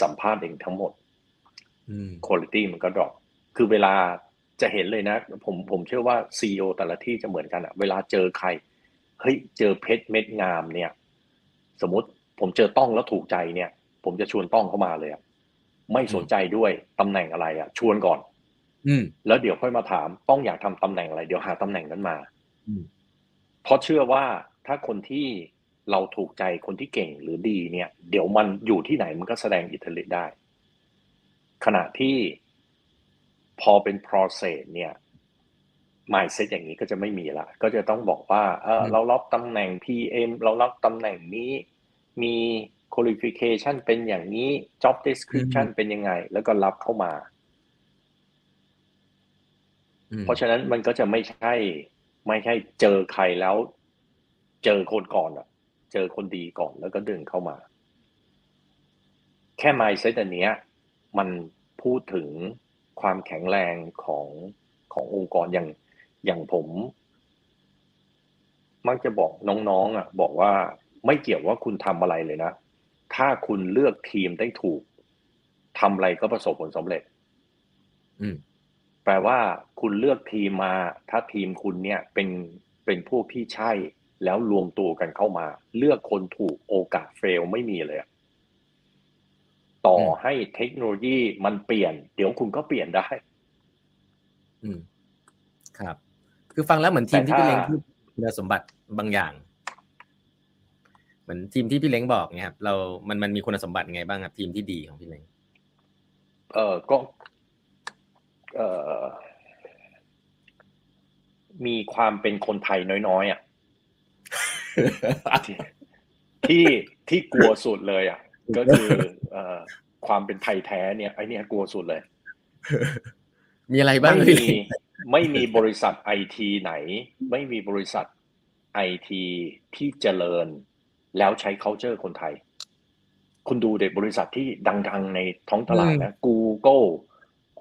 สัมภาษณ์เองทั้งหมดอืมคุณภาพมันก็ drop คือเวลาจะเห็นเลยนะ ผมผมเชื่อว่า CEO แต่ละที่จะเหมือนกันอะเวลาเจอใคร เฮ้ย เจอเพชรเม็ดงามเนี่ย สมมติผมเจอต้องแล้วถูกใจเนี่ย ผมจะชวนต้องเข้ามาเลยอะไม่สนใจด้วยตำแหน่งอะไรอะชวนก่อน อืมแล้วเดี๋ยวค่อยมาถามต้องอยากทำตำแหน่งอะไร เดี๋ยวหาตำแหน่งนั้นมา อืมเพราะเชื่อว่าถ้าคนที่ เราถูกใจคนที่เก่งหรือดีเนี่ย เดี๋ยวมันอยู่ที่ไหนมันก็แสดงอิทธิฤทธิ์ได้ ขณะที่พอเป็น process เนี่ย mindset อย่างนี้ก็จะไม่มีละ ก็จะต้องบอกว่า เอออืมเรารับตำแหน่ง PM เรารับตำแหน่งนี้มี qualification เป็นอย่างนี้ job description เป็นยังไง แล้วก็รับเข้ามาอืมเพราะฉะนั้นมันก็จะไม่ใช่ ไม่ใช่เจอใครแล้ว เจอคนก่อนอะ เจอคนดีก่อนแล้วก็ดึงเข้ามา แค่ mindset อันเนี้ย มันพูดถึงความแข็งแรงของขององค์กรอย่างอย่างผม มักจะบอกน้องๆอะ บอกว่าไม่เกี่ยวว่าคุณทำอะไรเลยนะ ถ้าคุณเลือกทีมได้ถูกทำอะไรก็ประสบผลสำเร็จอืมแปลว่าคุณเลือกทีมมา ถ้าทีมคุณเนี่ยเป็นเป็นพวกที่ใช่ แล้วรวมตัวกันเข้ามา เลือกคนถูกโอกาสเฟลไม่มีเลยอะต่ออมให้เทคโนโลยีมันเปลี่ยน เดี๋ยวคุณก็เปลี่ยนได้ อืม ครับ คือฟังแล้วเหมือนทีมแต่ที่พี่ถ้าเล้งพูดคุณสมบัติบางอย่าง เหมือนทีมที่พี่เล้งบอกเนี่ยครับเรามันมันมีคุณสมบัติไงบ้างครับ ทีมที่ดีของพี่เล้งเออก็ เออมีความเป็นคนไทยน้อยๆอะ ที่ที่ที่กลัวสุดเลย อะ ก็คือเอ่อความเป็นไทยแท้เนี่ยไอเนี่ยกลัวสุดเลย มีอะไรบ้างไม่พี่มีเล้งไม่มีบริษัทไอทีไหน ไม่มีบริษัทไอทีที่เจริญ แล้วใช้ culture คนไทย คุณดูเด็กบริษัทที่ดัง ๆ ในท้องตลาดนะ Google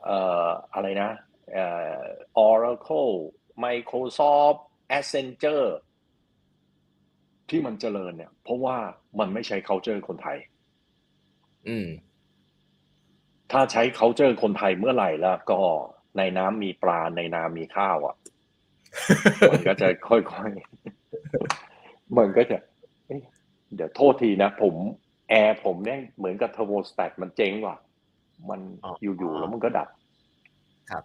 เอ่ออะไรนะเอ่อ Oracle Microsoft Accenture ที่มันเจริญเนี่ย เพราะว่ามันไม่ใช้ culture คนไทย อืม ถ้าใช้ culture คนไทยเมื่อไหร่แล้วก็ในน้ำมีปลาในนามีข้าวอะ มันก็จะค่อยๆ มันก็จะเอ๊ะเดี๋ยวโทษทีนะ ผมแอร์ผมเนี่ยเหมือนกับ thermostat มันเจ๊งว่ะ มันอ๋อออยู่ๆแล้วมันก็ดับ ครับ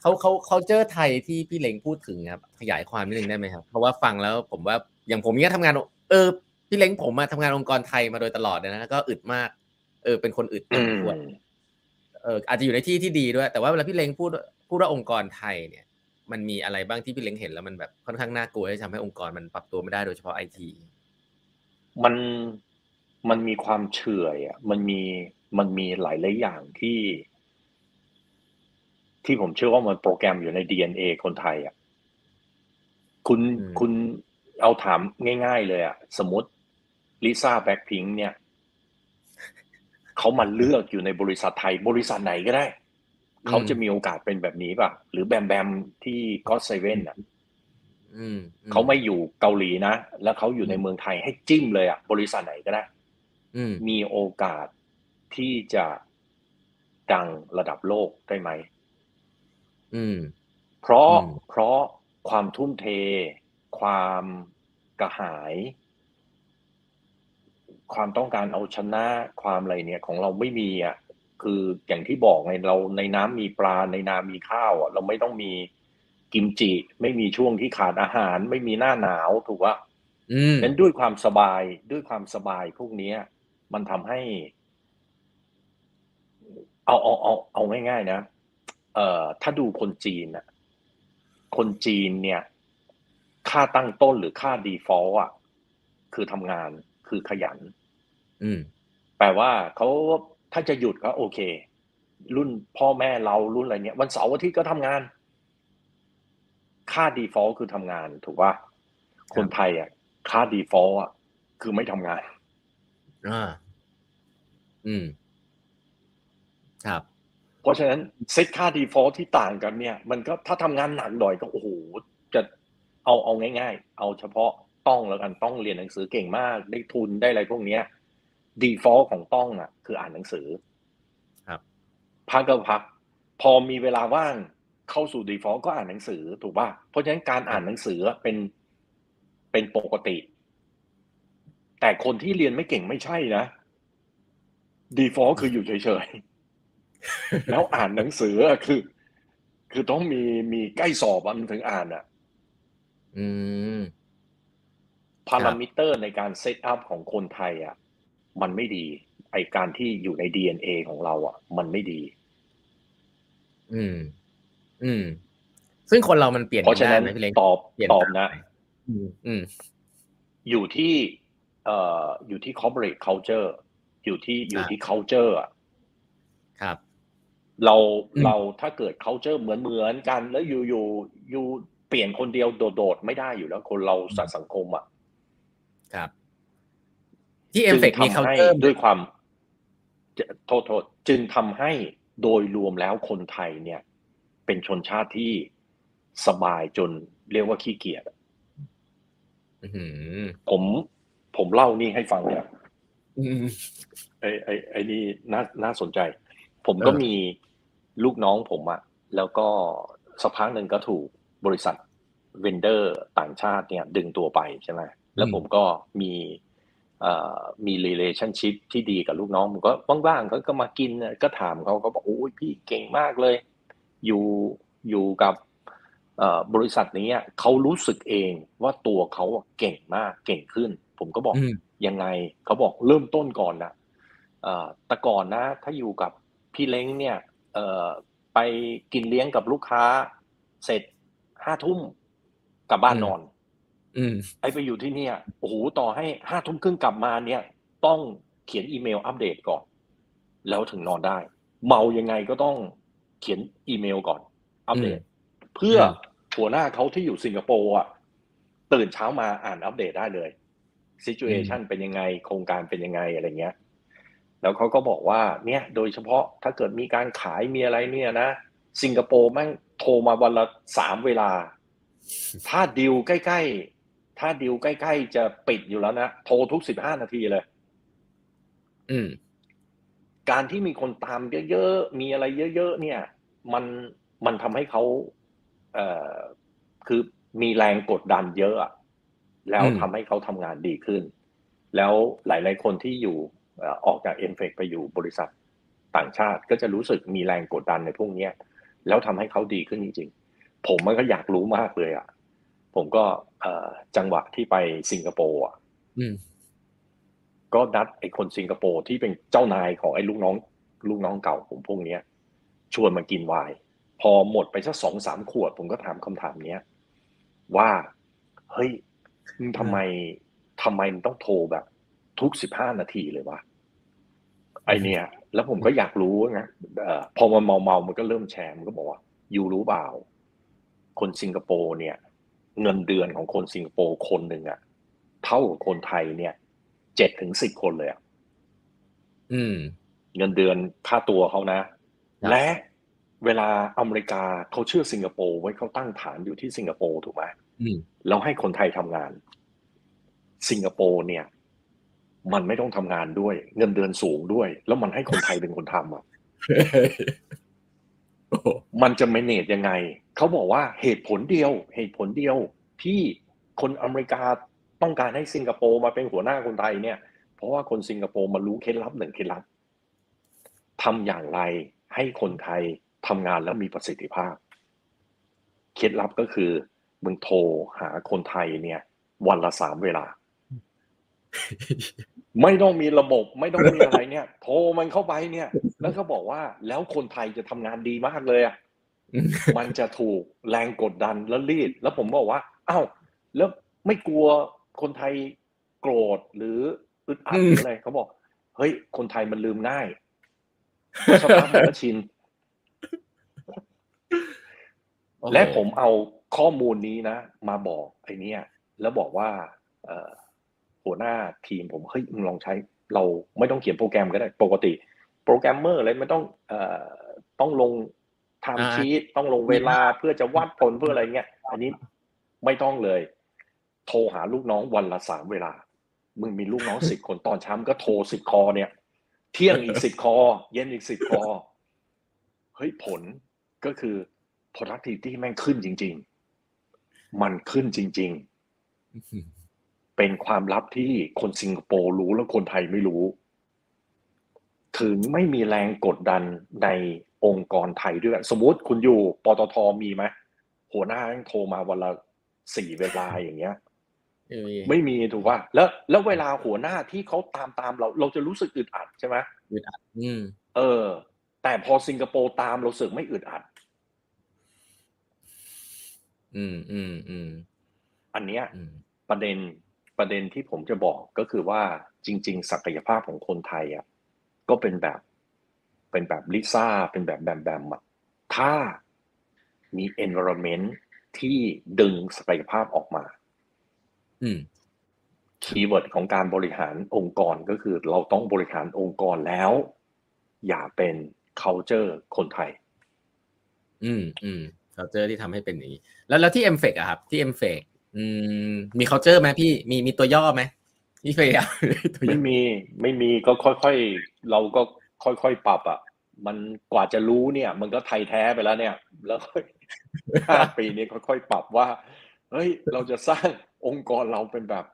เขาเขาเขาเจอไทยที่พี่เล้งพูดถึงครับ ขยายความนิดนึงได้ไหมครับ เพราะว่าฟังแล้วผมว่า อย่างผมเนี่ยทำงาน เออพี่เล้งผมมาทำงานองค์กรไทยมาโดยตลอดเลยนะแล้วก็อึดมาก เออ เป็นคนอึดพออืสมมควรเอออาจจะอยู่ในที่ที่ดีด้วย แต่ว่าเวลาพี่เล้งพูดพูดว่าองค์กรไทยเนี่ย มันมีอะไรบ้างที่พี่เล้งเห็นแล้วมันแบบค่อนข้างน่ากลัวที่จะทำให้องค์กรมันปรับตัวไม่ได้โดยเฉพาะไอทีมันมันมีความเฉื่อยอะ มันมีมันมีหลายหลายๆอย่างที่ ที่ผมเชื่อว่ามันโปรแกรมอยู่ใน DNA คนไทยอะ คุณอืมคุณ เอาถามง่ายๆเลยอะสมมติลิซ่าแบ็คพิงเนี่ยเขามาเลือกอยู่ในบริษัทไทย บริษัทไหนก็ได้ เขาจะมีโอกาสเป็นแบบนี้ป่ะ หรือแบมแบมที่ก็เซเว่นอะอืมอืเขาไม่อยู่เกาหลีนะ แล้วเขาอยู่ในเมืองไทยให้จิ้มเลยอะ บริษัทไหนก็ได้อืมมีโอกาสที่จะดังระดับโลกได้ไหมอืมเพราะอืมเพราะความทุ่มเท ความกระหาย ความต้องการเอาชนะความอะไรเนี่ย ของเราไม่มีอะคืออย่างที่บอกไงเราในน้ำมีปลาในนามีข้าวอะเราไม่ต้องมีกิมจิ ไม่มีช่วงที่ขาดอาหาร ไม่มีหน้าหนาวถูกว่าอืมนั้นด้วยความสบายด้วยความสบายพวกเนี้ยมันทำให้ เอาเอาเอาเอาง่ายๆนะเอ่อถ้าดูคนจีนน่ะคนจีนเนี่ย ค่าตั้งต้นหรือค่า default อะ คือทำงานคือขยัน อืมแปลว่าเขาถ้าจะหยุดก็โอเค รุ่นพ่อแม่เรารุ่นอะไรเนี้ยวันเสาร์อาทิตย์ก็ทำงาน ค่า default คือทำงาน ถูกป่ะคนไทยอะ ค่า default อะ คือไม่ทำงาน อ่า อืม ครับ เพราะฉะนั้นเซตค่า default ที่ต่างกันเนี่ย มันก็ถ้าทำงานหนักหน่อยก็โอ้โหจะ เอาเอาง่าย ๆ เอาเฉพาะต้องแล้วกันต้องเรียนหนังสือเก่งมาก ได้ทุนได้อะไรพวกเนี้ย default ของต้องอะ คืออ่านหนังสือ ครับพักก็พัก พอมีเวลาว่างเข้าสู่ default ก็อ่านหนังสือถูกป่ะเพราะฉะนั้นการอ่านหนังสือเป็นเป็นปกติ แต่คนที่เรียนไม่เก่งไม่ใช่นะ default คืออยู่เฉยๆ แล้วอ่านหนังสืออะคือ คือต้องมีมีใกล้สอบอะมันถึงอ่านอะ อืม พารามิเตอร์ในการ setup ของคนไทยอะ มันไม่ดี ไอ้การที่อยู่ใน DNA ของเรา อะ มันไม่ดี อืม อืม ซึ่งคนเรามันเปลี่ยนเพราะฉะนั้นได้ไหมพี่เล้งตอบเปลี่ยนตอบนะอืมอืม อยู่ที่ เอ่อ อยู่ที่ corporate culture อยู่ที่อยู่ที่ culture อะ ครับเราอืมเราถ้าเกิด culture เหมือนเหมือนกัน แล้วอยู่อยู่อยู่ เปลี่ยนคนเดียวโดดๆไม่ได้อยู่แล้ว คนเราสัตว์สังคมอะครับ ที่เอฟเฟกจึงมีทำเคาน์ให้เตอร์ด้วยความจะโทษโทษจึงทำให้โดยรวมแล้วคนไทยเนี่ย เป็นชนชาติที่สบายจนเรียกว่าขี้เกียจอื้อหือผมผมเล่านี่ให้ฟังเนี่ยอืมไอ้ไอ้ไอ้นี่น่าน่าสนใจ ผมก็เออมีลูกน้องผมอะแล้วก็สักพักหนึ่งก็ถูก บริษัท vendor ต่างชาติเนี่ยดึงตัวไปใช่ไหมแล้วผมก็มีเอ่อมี relationship ที่ดีกับลูกน้องผมก็ว่างๆก็ก็มากินน่ะก็ถามเขาก็บอกโอ้ยพี่เก่งมากเลย อยู่อยู่กับเอ่อบริษัทนี้อะเขารู้สึกเองว่าตัวเขาอะเก่งมากเก่งขึ้น ผมก็บอกอืมยังไงเขาบอกเริ่มต้นก่อนนะเอ่อแต่ก่อนนะ ถ้าอยู่กับพี่เล้งเนี่ยเอ่อไปกินเลี้ยงกับลูกค้า เสร็จ ห้าทุ่มกลับบ้านนอน อืมไอ้ไปอยู่ที่เนี่ยโอ้โหต่อให้ห้าทุ่มครึ่งกลับมาเนี่ย ต้องเขียนอีเมลอัปเดตก่อน แล้วถึงนอนได้ เมายังไงก็ต้องเขียนอีเมลก่อนอัปเดต เพื่ออมหัวหน้าเขาที่อยู่สิงคโปร์อะตื่นเช้ามาอ่านอัปเดตได้เลยซิจูเอชันเป็นยังไง โครงการเป็นยังไงอะไรเงี้ย แล้วเขาก็บอกว่า เนี่ย โดยเฉพาะถ้าเกิดมีการขายมีอะไรเนี่ยนะ สิงคโปร์แม่ง โทรมาวันละสามเวลา ถ้าดิวใกล้ๆ ถ้าดิวใกล้ๆ จะปิดอยู่แล้วนะ โทรทุกสิบห้านาทีเลย อืม การที่มีคนตามเยอะๆ มีอะไรเยอะๆ เนี่ย มันมันทำให้เขาเอ่อคือมีแรงกดดันเยอะอะแล้วอืมทำให้เขาทำงานดีขึ้น แล้วหลาย ๆ คนที่อยู่เอ่อออกจากเอ็นเฟกไปอยู่บริษัทต่างชาติก็จะรู้สึกมีแรงกดดันในพวกเนี้ย แล้วทำให้เขาดีขึ้นจริงๆ ผมมันก็อยากรู้มากเลยอะ ผมก็เอ่อจังหวะที่ไปสิงคโปร์อะอืมก็นัดไอ้คนสิงคโปร์ที่เป็นเจ้านายของไอ้ลูกน้อง ลูกน้องเก่าผมพวกเนี้ย ชวนมากินไวน์พอหมดไปสักสองสามขวด ผมก็ถามคำถามเนี้ยว่า เฮ้ยมึงทำไมทำไมมันต้องโทรแบบ ทุกสิบห้านาทีเลยวะ ไอเนี่ย แล้วผมก็อยากรู้นะเอ่อพอมันเมาเมาๆมันก็เริ่มแชร์มันก็บอกว่าอยู่รู้เปล่า คนสิงคโปร์เนี่ย เงินเดือนของคนสิงคโปร์คนหนึ่งอะเท่ากับคนไทยเนี่ยเจ็ดถึงสิบคนเลยอะอืม เงินเดือนค่าตัวเขานะครับและเวลาอเมริกาเขาเชื่อสิงคโปร์ไว้เขาตั้งฐานอยู่ที่สิงคโปร์ถูกไหมอืมแล้วให้คนไทยทำงาน สิงคโปร์เนี่ย มันไม่ต้องทำงานด้วย เงินเดือนสูงด้วย แล้วมันให้คนไทยเป็นคนทำอะโอ้โหมันจะ manage ยังไง เขาบอกว่าเหตุผลเดียว เหตุผลเดียวที่คนอเมริกาต้องการให้สิงคโปร์มาเป็นหัวหน้าคนไทยเนี่ย เพราะว่าคนสิงคโปร์มารู้เคล็ดลับหนึ่งเคล็ดลับทำอย่างไรให้คนไทยทำงานแล้วมีประสิทธิภาพ เคล็ดลับก็คือมึงโทรหาคนไทยเนี่ย วันละสามเวลา ไม่ต้องมีระบบไม่ต้องมีอะไรเนี่ย โทรมันเข้าไปเนี่ย แล้วก็บอกว่าแล้วคนไทยจะทำงานดีมากเลยอะมันจะถูกแรงกดดันแล้วรีด แล้วผมบอกว่าอ้าวแล้วไม่กลัวคนไทยโกรธหรืออึดอัดอืหมรืออะไรเขาบอก เฮ้ย คนไทยมันลืมง่ายสักพักมันก็ชินโอ้โหและผมเอาข้อมูลนี้นะ มาบอกไอ้เนี่ยแล้วบอกว่า เอ่อ หัวหน้าทีมผมเฮ้ยมึงลองใช้ เราไม่ต้องเขียนโปรแกรมก็ได้ปกติ โปรแกรมเมอร์อะไรไม่ต้องเอ่อต้องลงไทม์อ่าชีตต้องลงเวลาเพื่อจะวัดผลเพื่ออะไรเงี้ยอันนี้ไม่ต้องเลย โทรหาลูกน้องวันละสามเวลา มึงมีลูกน้องสิบคนตอนเช้ามึงก็โทรสิบคอเนี่ย เที่ยงอีกสิบคอ เย็นอีกสิบคอเฮ้ยผลก็คือ productivity แม่งขึ้นจริง ๆ มันขึ้นจริง ๆ เป็นความลับที่คนสิงคโปร์รู้แล้วคนไทยไม่รู้ ถึงไม่มีแรงกดดันในองค์กรไทยด้วยกันสมมุติคุณอยู่ปตทมีไหมหัวหน้าแม่งโทรมาวันละสี่เวลาอย่างเงี้ยเออไม่มีถูกป่ะแล้ว แล้วเวลาหัวหน้าที่เขาตามตามเรา เราจะรู้สึกอึดอัดใช่ไหมอืม เออ แต่พอสิงคโปร์ตามเราสึกไม่อึดอัด อืมอืมอืมอันเนี้ยอืมประเด็น ประเด็นที่ผมจะบอกก็คือว่าจริง ๆ ศักยภาพของคนไทยอะก็เป็นแบบเป็นแบบลิซ่าเป็นแบบแบมแบมอะถ้ามี environment ที่ดึงศักยภาพออกมาอืมคีย์เวิร์ดของการบริหารองค์กรก็คือเราต้องบริหารองค์กรแล้ว อย่าเป็น culture คนไทย อืมอืม culture ที่ทำให้เป็นอย่างนี้ แล้วแล้วที่ m f e c อะครับ ที่ m f e c อืมมี culture ไหมพี่มีมีตัวย่อไหมพี่เคยอะตัวย่ไม่อมีไม่มีก็ค่อยๆเราก็ค่อยๆปรับอะมันกว่าจะรู้เนี่ย มันก็ไทยแท้ไปแล้วเนี่ย แล้วห้าปีนี้ค่อยๆปรับว่าเฮ้ยเราจะสร้างองค์กรเราเป็นแบบ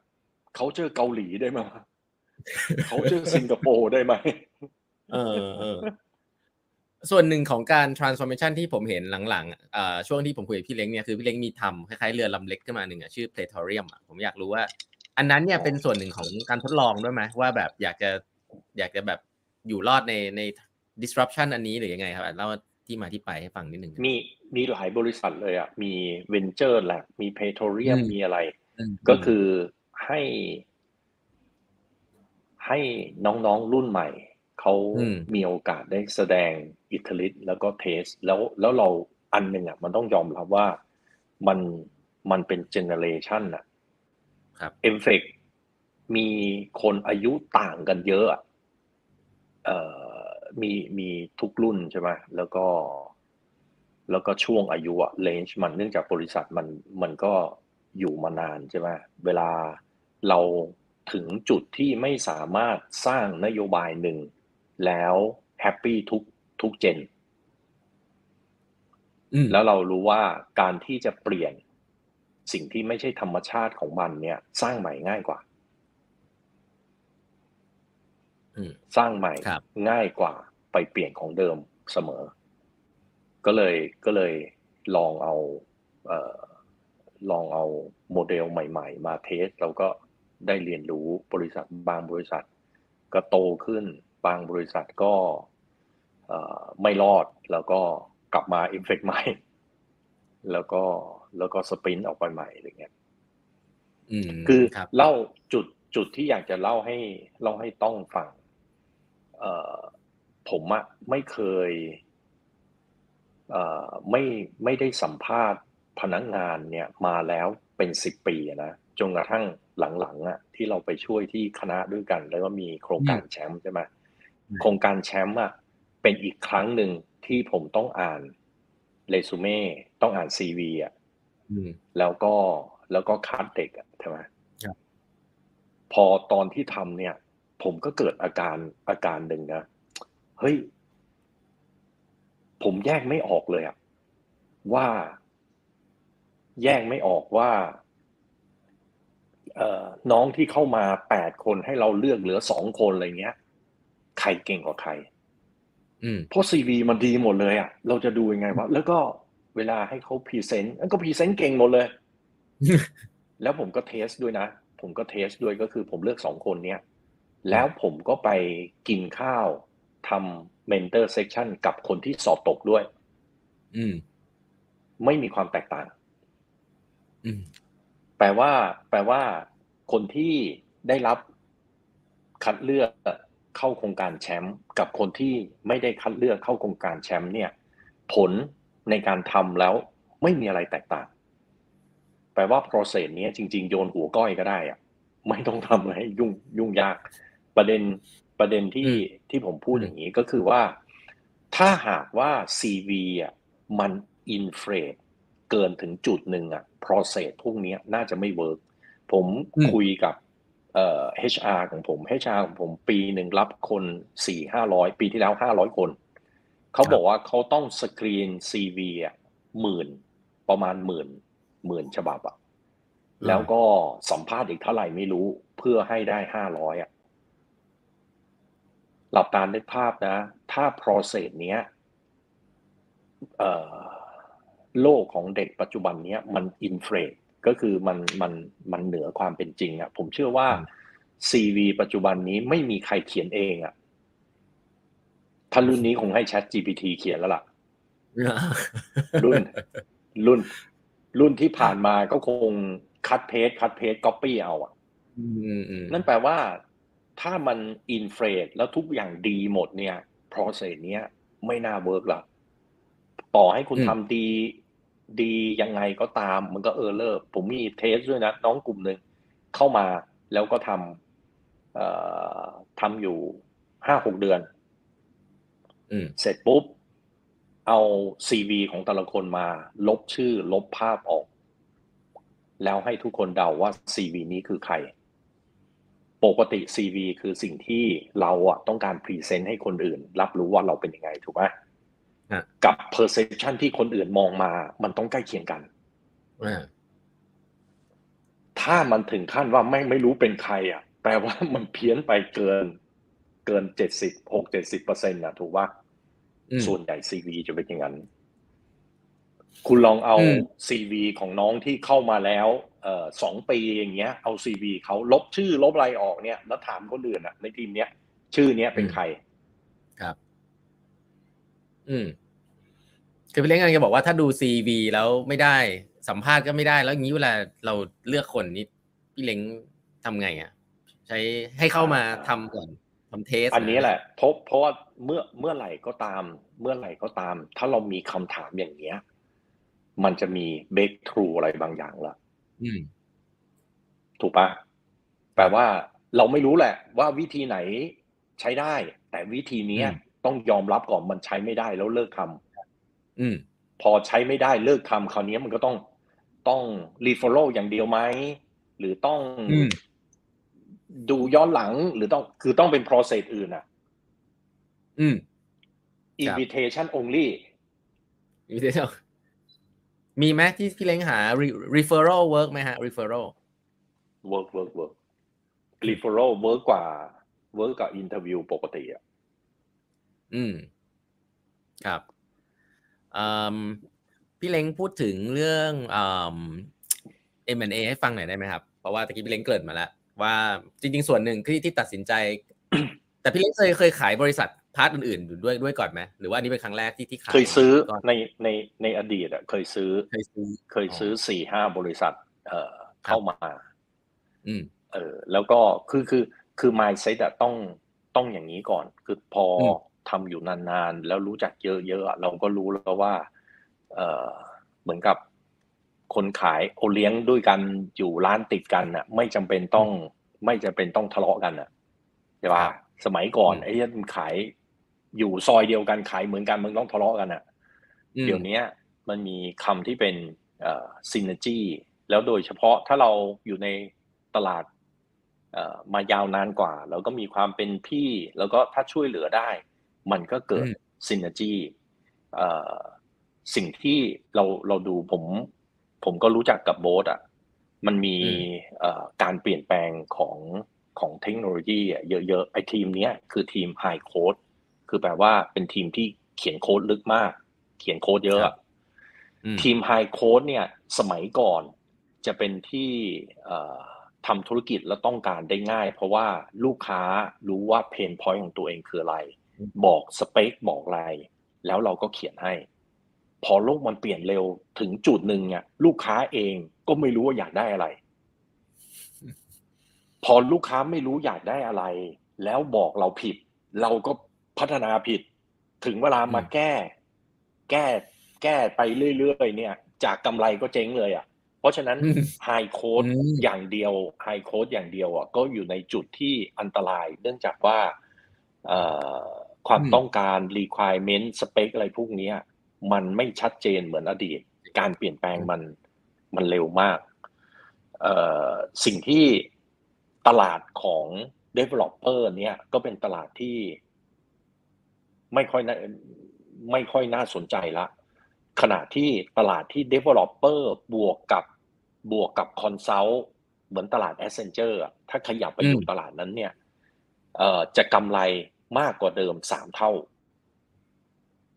เขาเจอเกาหลีได้ไหมเขาเจอสิงคโปร์ได้ไหมเออเออ ส่วนหนึ่งของการ transformation ที่ผมเห็นหลังๆเอ่อช่วงที่ผมคุยกับพี่เล้งเนี่ยคือพี่เล้งมีทำคล้ายๆเรือลำเล็กขึ้นมาหนึ่งอะชื่อ Praetorium อะผมอยากรู้ว่า อันนั้นเนี่ยอ๋อเป็นส่วนหนึ่งของการทดลองด้วยไหมว่าแบบอยากจะอยากจะแบบอยู่รอดในใน disruption อันนี้หรือยังไงครับเล่าที่มาที่ไปให้ฟังนิดหนึ่งมีมีหลายบริษัทเลยอะมี Venture Lab มี Playtorium อืมมีอะไรมก็คือให้ ให้น้องๆรุ่นใหม่เขาอืมมีโอกาสได้แสดง อิทธิฤทธิ์แล้วก็ test แล้วแล้วเราอันหนึ่งอะมันต้องยอมรับว่ามันมันเป็น generation อะครับ MFEC มีคนอายุต่างกันเยอะอะเอ่อมีมีทุกรุ่นใช่ไหมแล้วก็ แล้วก็ช่วงอายุอะ range มันเนื่องจากบริษัทมันมันก็อยู่มานานใช่ไหมเวลาเราถึงจุดที่ไม่สามารถสร้างนโยบายหนึ่ง แล้ว happy ทุก ทุกเจนอืมแล้วเรารู้ว่าการที่จะเปลี่ยนสิ่งที่ไม่ใช่ธรรมชาติของมันเนี่ย สร้างใหม่ง่ายกว่าอืมสร้างใหม่ครับง่ายกว่าไปเปลี่ยนของเดิมเสมอ ก็เลยก็เลยลองเอาเอ่อลองเอาโมเดลใหม่ ๆ มาเทสเราก็ได้เรียนรู้บริษัทบางบริษัท ก็โตขึ้น บางบริษัทก็เอ่อ ไม่รอดแล้วก็กลับมาอินเฟกใหม่ แล้วก็แล้วก็สปรินต์ออกไปใหม่อะไรเงี้ยอืมคือครับเล่าจุดจุดที่อยากจะเล่าให้เล่าให้ต้องฟังเอ่อผมอะไม่เคยเอ่อไม่ไม่ได้สัมภาษณ์พนักงานเนี่ยมาแล้วเป็นสิบปีอะนะจนกระทั่งหลังๆอะที่เราไปช่วยที่คณะด้วยกัน แล้วก็มีโครงการแชมป์ใช่ไหมอืมโครงการแชมป์อะ เป็นอีกครั้งหนึ่งที่ผมต้องอ่านเรซูเม่ต้องอ่านซีวีอะอืมแล้วก็แล้วก็คัดเด็กอะใช่ไหมครับพอตอนที่ทำเนี่ย ผมก็เกิดอาการอาการหนึ่งนะเฮ้ย ผมแยกไม่ออกเลยอะว่า แยกไม่ออกว่าเอ่อน้องที่เข้ามาแปดคนให้เราเลือกเหลือสองคนอะไรเงี้ย ใครเก่งกว่าใครอืม เพราะ CV มันดีหมดเลยอะ เราจะดูยังไงวะ แล้วก็เวลาให้เขา present ก็ present เก่งหมดเลย แล้วผมก็ test ด้วยนะ ผมก็ test ด้วยก็คือผมเลือกสองคนเนี้ย แล้วผมก็ไปกินข้าวทำเมนเตอร์เซ c ชันกับคนที่สอบตกด้วย อืม ไม่มีความแตกต่าง อืม แปลว่า แปลว่า คนที่ได้รับคัดเลือก เข้าโครงการแชมป์กับคนที่ไม่ได้คัดเลือกเข้าโครงการแชมป์เนี่ยผลในการทำแล้วไม่มีอะไรแตกต่าง แปลว่า process เนี้ยจริง ๆ โยนหัวก้อยก็ได้อะไม่ต้องทำอะไรให้ยุ่งยุ่งยาก ประเด็นประเด็นที่อืมที่ผมพูดอย่างนี้ก็คือว่า ถ้าหากว่า CV อะมัน inflate เกินถึงจุดหนึ่งอะ process พวกเนี้ยน่าจะไม่เวิร์กผมอืมคุยกับ เอ่อ HR ของผม HR ของผมปีหนึ่งรับคนสี่ห้าร้อยปีที่แล้วห้าร้อยคน เขาบอกว่าเขาต้องสกรีน CV อะหมื่นประมาณหมื่นหมื่นฉบับอะแล้วก็สัมภาษณ์อีกเท่าไหร่ไม่รู้เพื่อให้ได้ห้าร้อยอะหลับตานึกภาพนะ ถ้า process เนี้ยเอ่อโลกของเด็กปัจจุบันเนี้ยมัน inflate ก็คือมันมันมันเหนือความเป็นจริงอะ ผมเชื่อว่าอืม CV ปัจจุบันนี้ไม่มีใครเขียนเองอะถ้ารุ่นนี้คงให้ Chat GPT เขียนแล้วล่ะ รุ่นรุ่น รุ่นที่ผ่านมาก็คง cut paste cut paste copy เอาอะอืมอืมนั่นแปลว่า ถ้ามัน inflate แล้วทุกอย่างดีหมดเนี่ย process เนี้ยไม่น่า work ละต่อให้คุณทำดี ดียังไงก็ตามมันก็เออเลิกผมมี test ด้วยนะ น้องกลุ่มหนึ่งเข้ามาแล้วก็ทำเอ่อทำอยู่ห้าหกเดือนอืมเสร็จปุ๊บ เอา CV ของแต่ละคนมา ลบชื่อ ลบภาพออก แล้วให้ทุกคนเดาว่า CV นี้คือใคร ปกติ CV คือสิ่งที่เราอะต้องการพรีเซนต์ให้คนอื่น รับรู้ว่าเราเป็นยังไงถูกไหมฮะ กับ perception ที่คนอื่นมองมา มันต้องใกล้เคียงกันอ่าถ้ามันถึงขั้นว่าไม่ไม่รู้เป็นใคร อะ แปลว่ามันเพี้ยนไปเกิน เกินเจ็ดสิบหกเจ็ดสิบเปอร์เซ็นต์นะถูกป่ะอืมส่วนใหญ่ซีวีจะเป็นอย่างนั้น คุณลองเอาอืมซีวีของน้องที่เข้ามาแล้วเอ่อสองปีอย่างเงี้ย เอาซีวีเขาลบชื่อลบอะไรออกเนี่ย แล้วถามคนอื่นอะ ในทีมเนี้ย ชื่อเนี้ยเป็นใคร ครับ อืมคือพี่เล้งกำลังจะบอกว่าถ้าดูซีวีแล้วไม่ได้สัมภาษณ์ก็ไม่ได้ แล้วอย่างนี้เวลาเราเลือกคนนี้พี่เล้งทำไงอะ ใช้ให้เข้ามาทำก่อนทำเทส อันนี้แหละเพราะเพราะว่าเมื่อเมื่อไหร่ก็ตาม เมื่อไหร่ก็ตาม ถ้าเรามีคำถามอย่างเงี้ย มันจะมีเบรกทรูอะไรบางอย่างละอืมถูกปะแปลว่าเราไม่รู้แหละ ว่าวิธีไหนใช้ได้ แต่วิธีเนี้ยอืม ต้องยอมรับก่อนมันใช้ไม่ได้แล้วเลิกทำอืม พอใช้ไม่ได้เลิกทำคราวนี้มันก็ต้องต้องรีฟอลอย่างเดียวไหมหรือต้องอืมดูย้อนหลังหรือต้องคือต้องเป็น process อื่นอะอืม invitation only มีเดียวมีไหมที่พี่เล้งหา re- referral work ไหมฮะ referral work work work referral work กว่า work กับ interview ปกติอะ อืม ครับอืมพี่เล้งพูดถึงเรื่องอืม M&A ให้ฟังหน่อยได้ไหมครับ เพราะว่าตะกี้พี่เล้งเกริดมาแล้ว ว่าจริง ๆ ส่วนหนึ่งที่ที่ตัดสินใจ แต่พี่เล้งเคยเคยขายบริษัทพาร์ทอื่นๆอยู่ด้วยด้วยก่อนไหมหรือว่าอันนี้เป็นครั้งแรกที่ที่ขายเคยซื้อก่อนในในในอดีตอะเคยซื้อเคยซื้อเคยซื้อสี่ห้าบริษัท เอ่อเข้ามา อืม เออ แล้วก็คือคือคือ mindset อะต้องต้องอย่างนี้ก่อน คือพออม ทำอยู่นานๆ แล้วรู้จักเยอะๆอะเราก็รู้แล้วว่า เออเหมือนกับคนขายโอเลี้ยงด้วยกันอยู่ร้านติดกันอะไม่จำเป็นต้อง ไม่จำเป็นต้องทะเลาะกันอะใช่ปะสมัยก่อนอืมไอ้เหี้ยมันขายอยู่ซอยเดียวกันขายเหมือนกันมันต้องทะเลาะกันอะอืมเดี๋ยวเนี้ยมันมีคำที่เป็นเอ่อ synergy แล้วโดยเฉพาะถ้าเราอยู่ในตลาดเอ่อมายาวนานกว่าแล้วก็มีความเป็นพี่ แล้วก็ถ้าช่วยเหลือได้ มันก็เกิดอืม synergy เอ่อสิ่งที่เราเราดูผม ผมก็รู้จักกับโบสอะมันมีเอ่อการเปลี่ยนแปลงของของเทคโนโลยีอะเยอะๆไอทีมเนี้ยคือทีม High Code คือแปลว่าเป็นทีมที่เขียนโค้ดลึกมาก เขียนโค้ดเยอะอะครับอืมทีม high code เนี่ยสมัยก่อนจะเป็นที่เอ่อทำธุรกิจแล้วต้องการได้ง่าย เพราะว่าลูกค้ารู้ว่า pain point ของตัวเองคืออะไร บอกสเปคบอกอะไรแล้วเราก็เขียนให้ พอโลกมันเปลี่ยนเร็วถึงจุดหนึ่งเนี่ยลูกค้าเองก็ไม่รู้ว่าอยากได้อะไร พอลูกค้าไม่รู้อยากได้อะไร แล้วบอกเราผิด เราก็พัฒนาผิด ถึงเวลามาอืมแก้ แก้แก้ไปเรื่อยๆเนี่ย จากกำไรก็เจ๊งเลยอะเพราะฉะนั้นอืมไฮโค้ดอืมอย่างเดียวไฮโค้ดอย่างเดียวอะก็อยู่ในจุดที่อันตราย เนื่องจากว่าเอ่อ ความอืมต้องการ requirement สเปคอะไรพวกเนี้ยมันไม่ชัดเจนเหมือนอดีต การเปลี่ยนแปลงมันมันเร็วมากเอ่อสิ่งที่ตลาดของ developer เนี่ย ก็เป็นตลาดที่ไม่ค่อยน่าไม่ค่อยน่าสนใจละ ขณะที่ตลาดที่ developer บวกกับบวกกับ consult เหมือนตลาด Accenture อะถ้าขยับไปอยู่อืมตลาดนั้นเนี่ยเอ่อจะกำไร มากกว่าเดิมสามเท่า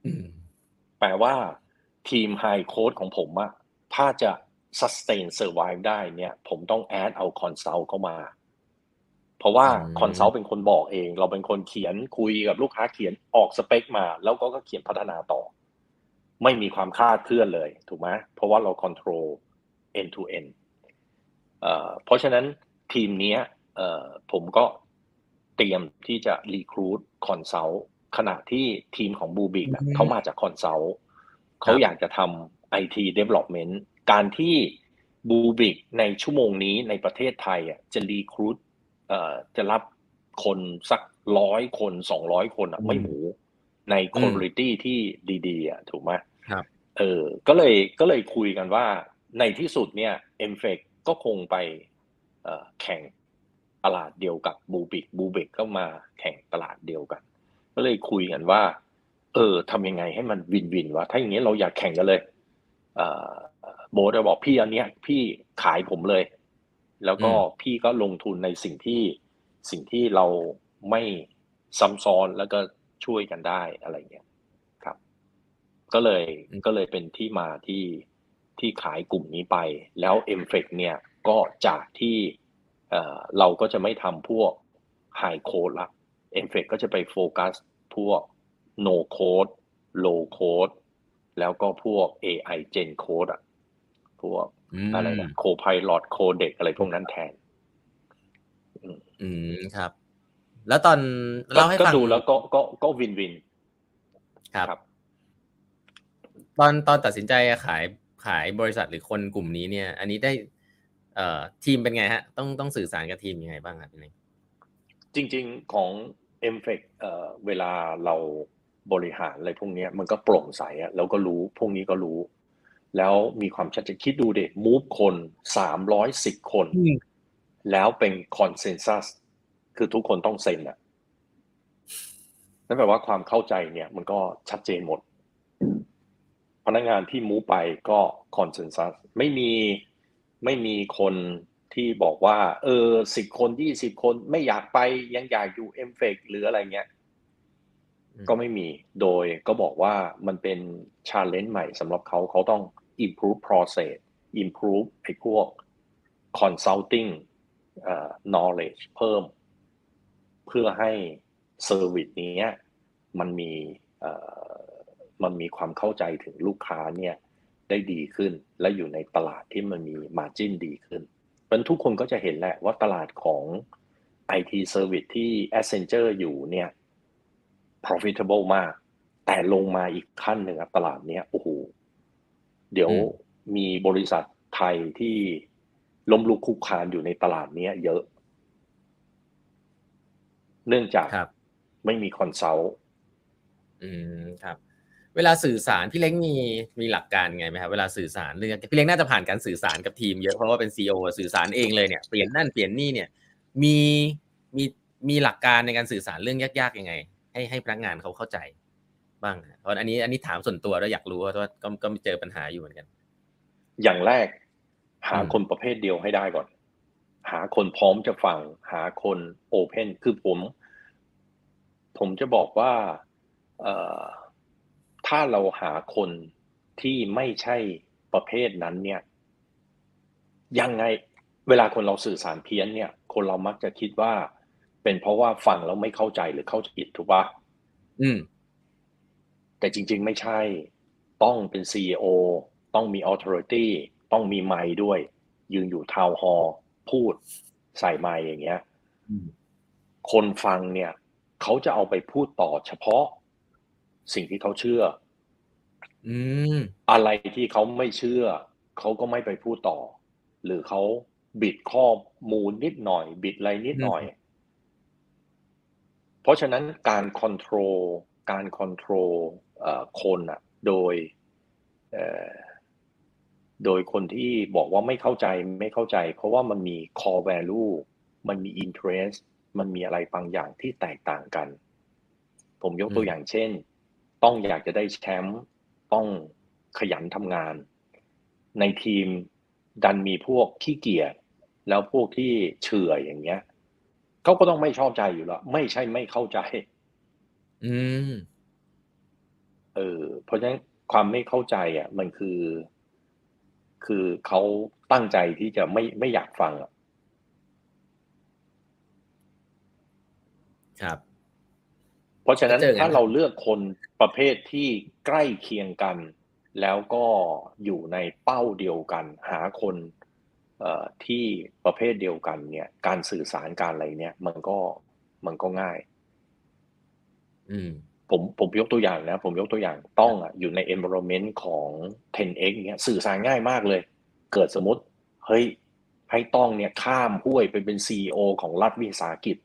อืมแปลว่าทีม High Code ของผมอะถ้าจะ sustain survive ได้เนี่ย ผมต้อง add เอา consult เข้ามา เพราะว่าอืม consult เป็นคนบอกเอง เราเป็นคนเขียนคุยกับลูกค้าเขียนออกสเปคมา แล้วก็ก็เขียนพัฒนาต่อ ไม่มีความคลาดเคลื่อนเลย ถูกไหมเพราะว่าเรา control end to end เอ่อเพราะฉะนั้นทีมเนี้ยเอ่อผมก็ เตรียมที่จะ recruit consult ขณะที่ทีมของบูบิกอืมเขามาจาก consult เขาอยากจะทำ IT development การที่บูบิกในชั่วโมงนี้ในประเทศไทยอะจะ recruit เอ่อจะรับคนสักร้อยคนสองร้อยคนอะอืมไม่หมูในอืม quality ที่ดีๆอะถูกไหมครับเออก็เลยก็เลยคุยกันว่าในที่สุดเนี่ยเอ็มเฟกก็คงไปเอ่อแข่ง ตลาดเดียวกับบูบิกบูบิกก็มาแข่งตลาดเดียวกัน ก็เลยคุยกันว่า เออทำยังไงให้มันวินวินวะถ้าอย่างนี้เราอยากแข่งกันเลยเอ่อโบจะบอกพี่อันเนี้ย พี่ขายผมเลย แล้วก็อืมพี่ก็ลงทุนในสิ่งที่สิ่งที่เราไม่ซ้ำซ้อนแล้วก็ช่วยกันได้อะไรเงี้ยครับ ก็เลยอืมก็เลยเป็นที่มาที่ที่ขายกลุ่มนี้ไป แล้ว m f e c เนี่ยก็จากที่ เอ่อเราก็จะไม่ทำพวก High Code ละ m f e c ก็จะไปโฟกัสพวก No Code Low Code แล้วก็พวก AI Gen Code อะพวกมอะไรนะ Copilot Codec อะไรพวกนั้นแทน อืมครับ แล้วตอนเล่าให้ก็ฟังดูแล้วก็ก็ก็วินวินครับครับ ตอนตอนตัดสินใจขายขายบริษัทหรือคนกลุ่มนี้เนี่ย อันนี้ได้ เอ่อทีมเป็นไงฮะ ต้องต้องสื่อสารกับทีมยังไงบ้างครับพี่เล้งจริง ๆของ m f e c เอ่อเวลาเราบริหารอะไรพวกเนี้ยมันก็โปร่งใสอะแล้วก็รู้พวกนี้ก็รู้ แล้วมีความชัดเจนคิดดูเด็กมูฟคนสามร้อยสิบคน แล้วเป็นคอนเซน s ัสคือทุกคนต้องเซ็นอะนั่นแปลว่าความเข้าใจเนี่ย มันก็ชัดเจนหมด พนักงานที่มูฟไปก็คอนเซน s ัสไม่มี ไม่มีคนที่บอกว่า เออสิบคนยี่สิบคนไม่อยากไปยังอยากอยู่เอ็มเฟกหรืออะไรเงี้ยอืมก็ไม่มีโดยก็บอกว่ามันเป็น challenge ใหม่สำหรับเขาเขาต้อง improve process improve ไอ้พวก consulting เอ่อ knowledge เพิ่ม เพื่อให้ service นี้มันมีเอ่อมันมีความเข้าใจถึงลูกค้าเนี่ย ได้ดีขึ้น และอยู่ในตลาดที่มันมี margin ดีขึ้นเพราะฉะนั้นทุกคนก็จะเห็นแหละว่าตลาดของ IT service ที่ Accenture อยู่เนี่ย profitable มาก แต่ลงมาอีกขั้นหนึ่งอะตลาดเนี้ยโอ้โหเดี๋ยวอืมมีบริษัทไทยที่ล้มลุกคลุกคลานอยู่ในตลาดเนี้ย เยอะ เนื่องจากครับไม่มี consult อืมครับ เวลาสื่อสารพี่เล้งมีมีหลักการไงไหมครับเวลาสื่อสารเรื่องพี่เล้งน่าจะผ่านการสื่อสารกับทีมเยอะเพราะว่าเป็น CEO สื่อสารเองเลยเนี่ยเปลี่ยนนั่นเปลี่ยนนี่เนี่ยมีมีมีหลักการในการสื่อสารเรื่องยากๆยังไง ให้ให้พนักงานเขาเข้าใจบ้างเพราะอันนี้อันนี้ถามส่วนตัวแล้วอยากรู้ว่าว่าก็ก็เจอปัญหาอยู่เหมือนกัน อย่างแรก หาคนประเภทเดียวให้ได้ก่อน หาคนพร้อมจะฟัง หาคนโอเพนคือผม ผมจะบอกว่า เอ่อ ถ้าเราหาคนที่ไม่ใช่ประเภทนั้นเนี่ย ยังไงเวลาคนเราสื่อสารเพี้ยนเนี่ย คนเรามักจะคิดว่า เป็นเพราะว่าฟังแล้วไม่เข้าใจหรือเข้าใจผิดถูกปะอืม แต่จริง ๆ ไม่ใช่ ต้องเป็น CEO ต้องมี authority ต้องมีไมค์ด้วย ยืนอยู่ทาวฮอพูดใส่ไมค์อย่างเงี้ยอืมคนฟังเนี่ย เขาจะเอาไปพูดต่อเฉพาะ สิ่งที่เขาเชื่อ อืมอะไรที่เขาไม่เชื่อ เขาก็ไม่ไปพูดต่อ หรือเขาบิดข้อมูลนิดหน่อย บิดอะไรนิดหน่อย เพราะฉะนั้นการคอนโทรลการคอนโทรลคนอะโดยเอ่อโดยคนที่บอกว่าไม่เข้าใจไม่เข้าใจ เพราะว่ามันมี core value มันมี interest มันมีอะไรบางอย่างที่แตกต่างกัน ผมยกตัวอืมอย่างเช่น ต้องอยากจะได้แชมป์ต้องขยันทำงาน ในทีมดันมีพวกขี้เกียจแล้วพวกที่เฉื่อยอย่างเงี้ยเขาก็ต้องไม่ชอบใจอยู่แล้วไม่ใช่ไม่เข้าใจ อืมเออเพราะฉะนั้นความไม่เข้าใจ อะ มันคือ คือเขาตั้งใจที่จะไม่ไม่อยากฟังอะครับเพ ราะฉะนั้นก็เจอกันถ้าเราเลือกคนประเภทที่ใกล้เคียงกัน แล้วก็อยู่ในเป้าเดียวกัน หาคนเอ่อที่ประเภทเดียวกันเนี่ย การสื่อสารการอะไรเนี่ย มันก็มันก็ง่าย อืมผมผมยกตัวอย่างนะ ผมยกตัวอย่างต้องอะอยู่ใน environment ของ 10x เนี่ยสื่อสารง่ายมากเลย เกิดสมมติเฮ้ยให้ต้องเนี่ยข้ามห้วยไปเป็น CEO ของรัฐวิสาหกิจ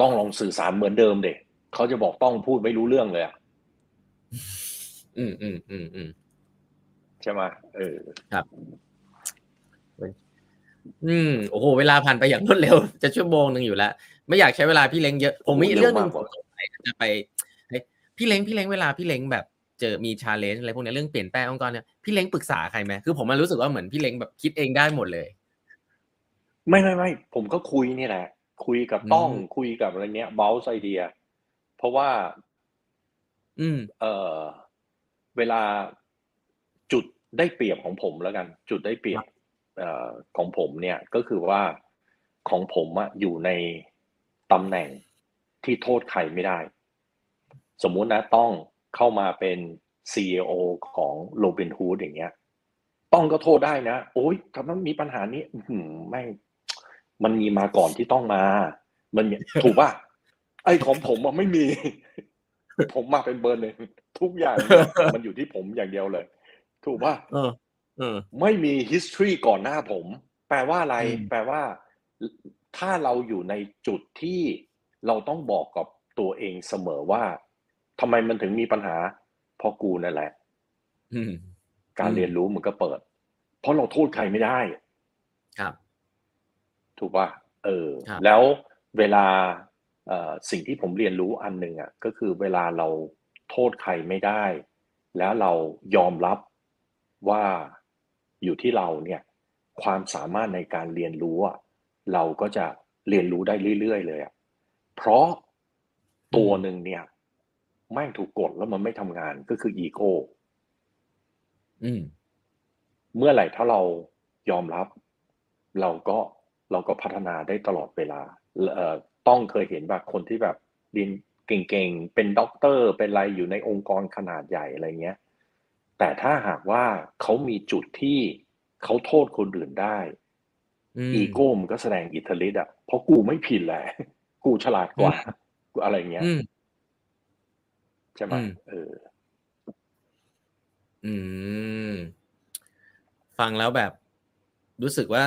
ต้องลองสื่อสารเหมือนเดิมเด็ เขาจะบอกต้องพูดไม่รู้เรื่องเลยอะอืมอืมอืมอืมใช่ไหมเอออืมโอ้โหเวลาผ่านไปอย่างรวดเร็ว จะชั่วโมงหนึ่งอยู่แล้ว ไม่อยากใช้เวลาพี่เล้งเยอะ ผมมีโอ้โหเรื่องหนึ่งเร็วผมมากสงสัยจะไปเฮ้ยพี่เล้งพี่เล้งเวลาพี่เล้งแบบเจอมีชาเลนจ์อะไรพวกเนี้ยเรื่องเปลี่ยนแปลงองค์กรเนี่ยพี่เล้งปรึกษาใครไหมคือผมมันรู้สึกว่าเหมือนพี่เล้งแบบคิดเองได้หมดเลย ไม่ไม่ไม่ผมก็คุยนี่แหละ คุยกับต้องอืมคุยกับอะไรเนี้ย bounce ไอเดียเพ ราะว่า อืม เอ่อเวลาจุดได้เปรียบของผมแล้วกัน จุดได้เปรียบเอ่อของผมเนี่ยก็คือว่าของผมอะอยู่ในตำแหน่งที่โทษใครไม่ได้ สมมุตินะต้องเข้ามาเป็น CEO ของโรบินฮูดอย่างเงี้ย ต้องก็โทษได้นะ โอ๊ยทำไมมีปัญหานี้ อื้อหือไม่งมันมีมาก่อนที่ต้องมา มันมีถูกป่ะ ไอ้ของผมอะไม่มี ผมมาเป็นเบอร์หนึ่งทุกอย่างเนี่ยมันอยู่ที่ผมอย่างเดียวเลย ถูกป่ะเออเออไม่มี history ก่อนหน้าผม แปลว่าอะไรอืมแปลว่า ถ้าเราอยู่ในจุดที่เราต้องบอกกับตัวเองเสมอว่าทำไมมันถึงมีปัญหา เพราะกูนั่นแหละอืมการอืมเรียนรู้มันก็เปิด เพราะเราโทษใครไม่ได้ครับ ถูกป่ะเออครับแล้วเวลาเอ่อ สิ่งที่ผมเรียนรู้อันหนึ่งอะก็คือเวลาเราโทษใครไม่ได้ แล้วเรายอมรับว่าอยู่ที่เราเนี่ยความสามารถในการเรียนรู้อะเราก็จะเรียนรู้ได้เรื่อยๆเลยอะเพราะตัวหนึ่งเนี่ยแม่งถูกกดแล้วมันไม่ทำงานก็คืออีโก้อืมเมื่อไหร่ถ้าเรายอมรับ เราก็เราก็พัฒนาได้ตลอดเวลาเอ่อ ต้องเคยเห็นแบบคนที่แบบเรียนเก่งๆ เป็นด็อกเตอร์ เป็นอะไรอยู่ในองค์กรขนาดใหญ่อะไรเงี้ย แต่ถ้าหากว่าเขามีจุดที่เขาโทษคนอื่นได้อืมอีโก้มันก็แสดงอิทธิฤทธิ์อะ เพราะกูไม่ผิดแหละ กูฉลาดกว่า กูอะไรเงี้ยอืมใช่ไหมอืมเออ อืม ฟังแล้วแบบ รู้สึกว่า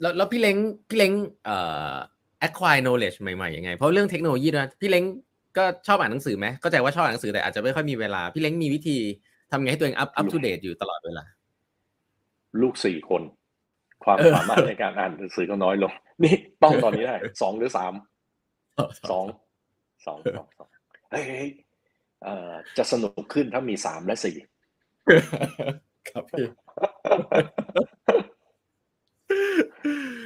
แล้วแล้วพี่เล้งพี่เล้งเอ่อ acquire knowledge ใหม่ๆยังไง เพราะเรื่องเทคโนโลยีด้วยพี่เล้งก็ชอบอ่านหนังสือไหมเข้าใจว่าชอบอ่านหนังสือแต่อาจจะไม่ค่อยมีเวลา พี่เล้งมีวิธีทำไงให้ตัวเอง up up to date อยู่ตลอดเวลา ลูกสี่คน ความเออสามารถในการอ่านหนังสือก็น้อยลง นี่ต้องตอนนี้ได้สองหรือสามสองสองสองสองเฮ้ยเฮ้ยเอ่อจะสนุกขึ้นถ้ามีสามและสี่ครับพี่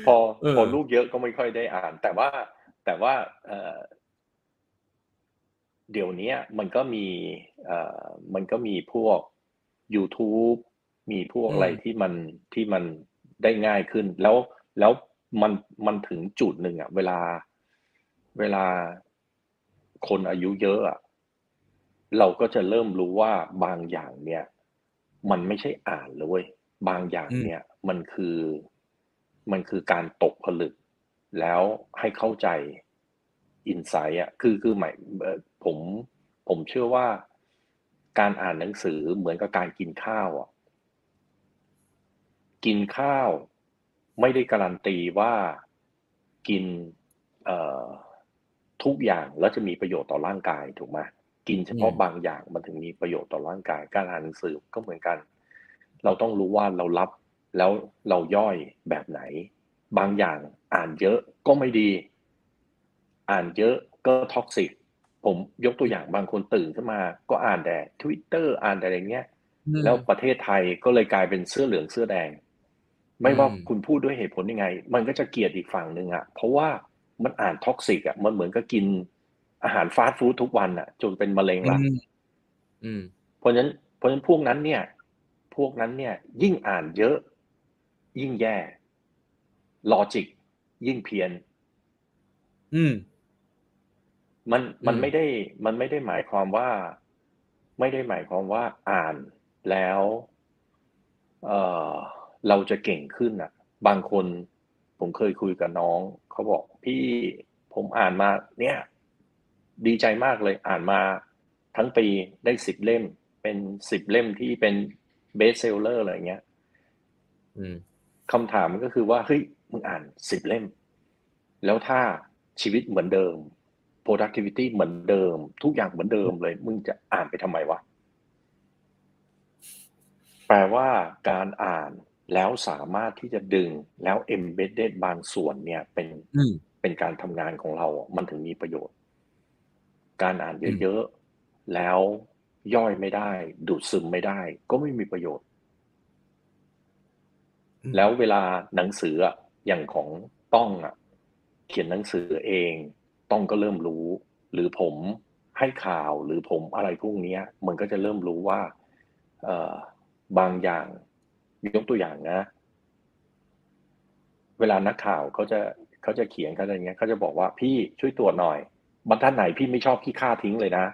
พอเออพอลูกเยอะก็ไม่ค่อยได้อ่าน แต่ว่าแต่ว่าเอ่อเดี๋ยวนี้มันก็มีเอ่อมันก็มีพวก YouTube มีพวกอะไรที่มันที่มันได้ง่ายขึ้น แล้วแล้วมันมันถึงจุดหนึ่งอะเวลาเวลาคนอายุเยอะอะเราก็จะเริ่มรู้ว่าบางอย่างเนี่ย มันไม่ใช่อ่านเลยเว้ยบางอย่างเนี่ย มันคือ มันคือการตกผลึก แล้วให้เข้าใจอินไซต์อะคือคือหมายผมผมเชื่อว่าการอ่านหนังสือเหมือนกับการกินข้าวอะกินข้าวไม่ได้การันตีว่ากินเอทุกอย่างแล้วจะมีประโยชน์ต่อร่างกายถูกไหมกินเฉพาะบางอย่างมันถึงมีประโยชน์ต่อร่างกาย การอ่านหนังสือก็เหมือนกัน เราต้องรู้ว่าเรารับ แล้วเราย่อยแบบไหน บางอย่างอ่านเยอะก็ไม่ดี อ่านเยอะก็ toxic ผมยกตัวอย่างบางคนตื่นขึ้นมา ก็อ่านแต่ Twitter อ่านแต่อะไรเงี้ยแล้วประเทศไทยก็เลยกลายเป็นเสื้อเหลืองเสื้อแดง ไม่ว่าอืมคุณพูดด้วยเหตุผลยังไง มันก็จะเกลียดอีกฝั่งหนึ่งอะเพราะว่ามันอ่าน toxic อะมันเหมือนกับกินอาหารฟาสต์ฟู้ดทุกวันอะจนเป็นมะเร็งละอืมอืมเพราะฉะนั้นเพราะฉะนั้นพวกนั้นเนี่ย พวกนั้นเนี่ย ยิ่งอ่านเยอะ ยิ่งแย่ลอจิกยิ่งเพี้ยน อืม มันมันอืมไม่ได้ มันไม่ได้หมายความว่า ไม่ได้หมายความว่าอ่านแล้ว เออเราจะเก่งขึ้นอะ บางคนผมเคยคุยกับน้องเขาบอกพี่ผมอ่านมา เนี่ย ดีใจมากเลยอ่านมาทั้งปีได้สิบเล่ม เป็นสิบเล่มที่เป็นเบสเซลเลอร์อะไรเงี้ยอืม คำถามมันก็คือว่าเฮ้ยมึงอ่านสิบเล่ม แล้วถ้าชีวิตเหมือนเดิม productivity เหมือนเดิม ทุกอย่างเหมือนเดิมเลย มึงจะอ่านไปทำไมวะ แปลว่าการอ่านแล้วสามารถที่จะดึงแล้ว embedded บางส่วนเนี่ยเป็นอืมเป็นการทำงานของเราอะมันถึงมีประโยชน์ การอ่านเยอะๆ แล้วย่อยไม่ได้ ดูดซึมไม่ได้ ก็ไม่มีประโยชน์อืม แล้วเวลาหนังสืออะอย่างของต้องอะ เขียนหนังสือเอง ต้องก็เริ่มรู้ หรือผมให้ข่าวหรือผมอะไรพวกนี้มันก็จะเริ่มรู้ว่าบางอย่างยกตัวอย่างนะ เวลานักข่าวเขาจะเขาจะเขียนเขาอะไรเงี้ยเขาจะบอกว่าพี่ช่วยตรวจหน่อยบรรทัดไหนพี่ไม่ชอบพี่ฆ่าทิ้งเลยนะ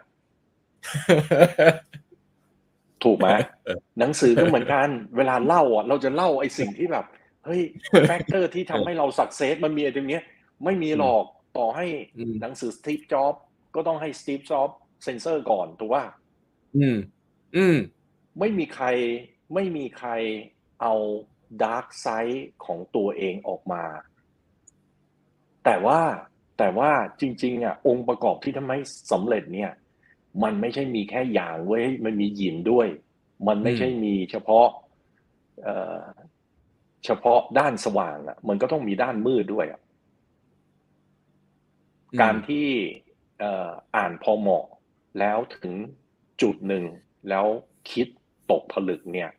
ถูกไหมเออหนังสือก็เหมือนกัน เวลาเล่าอะเราจะเล่าไอ้สิ่งที่แบบเฮ้ย factor ที่ทำให้เรา success มันมีอะไรตรงเนี้ย ไม่มีหรอกต่อให้อืมหนังสือ Steve Jobs ก็ต้องให้ Steve Jobsเซนเซอร์ก่อนถูกว่า อืม อืม ไม่มีใครไม่มีใครเอาดาร์กไซด์ของตัวเองออกมา แต่ว่าแต่ว่าจริง ๆ อะ องค์ประกอบที่ทำให้สำเร็จเนี่ย มันไม่ใช่มีแค่อย่างเว้ยมันมีหยินด้วย มันไม่ใช่มีเฉพาะเอ่อเฉพาะด้านสว่างอะ มันก็ต้องมีด้านมืดด้วยอะอืมการที่เอ่ออ่านพอเหมาะ แล้วถึงจุดหนึ่ง แล้วคิดตกผลึกเนี่ย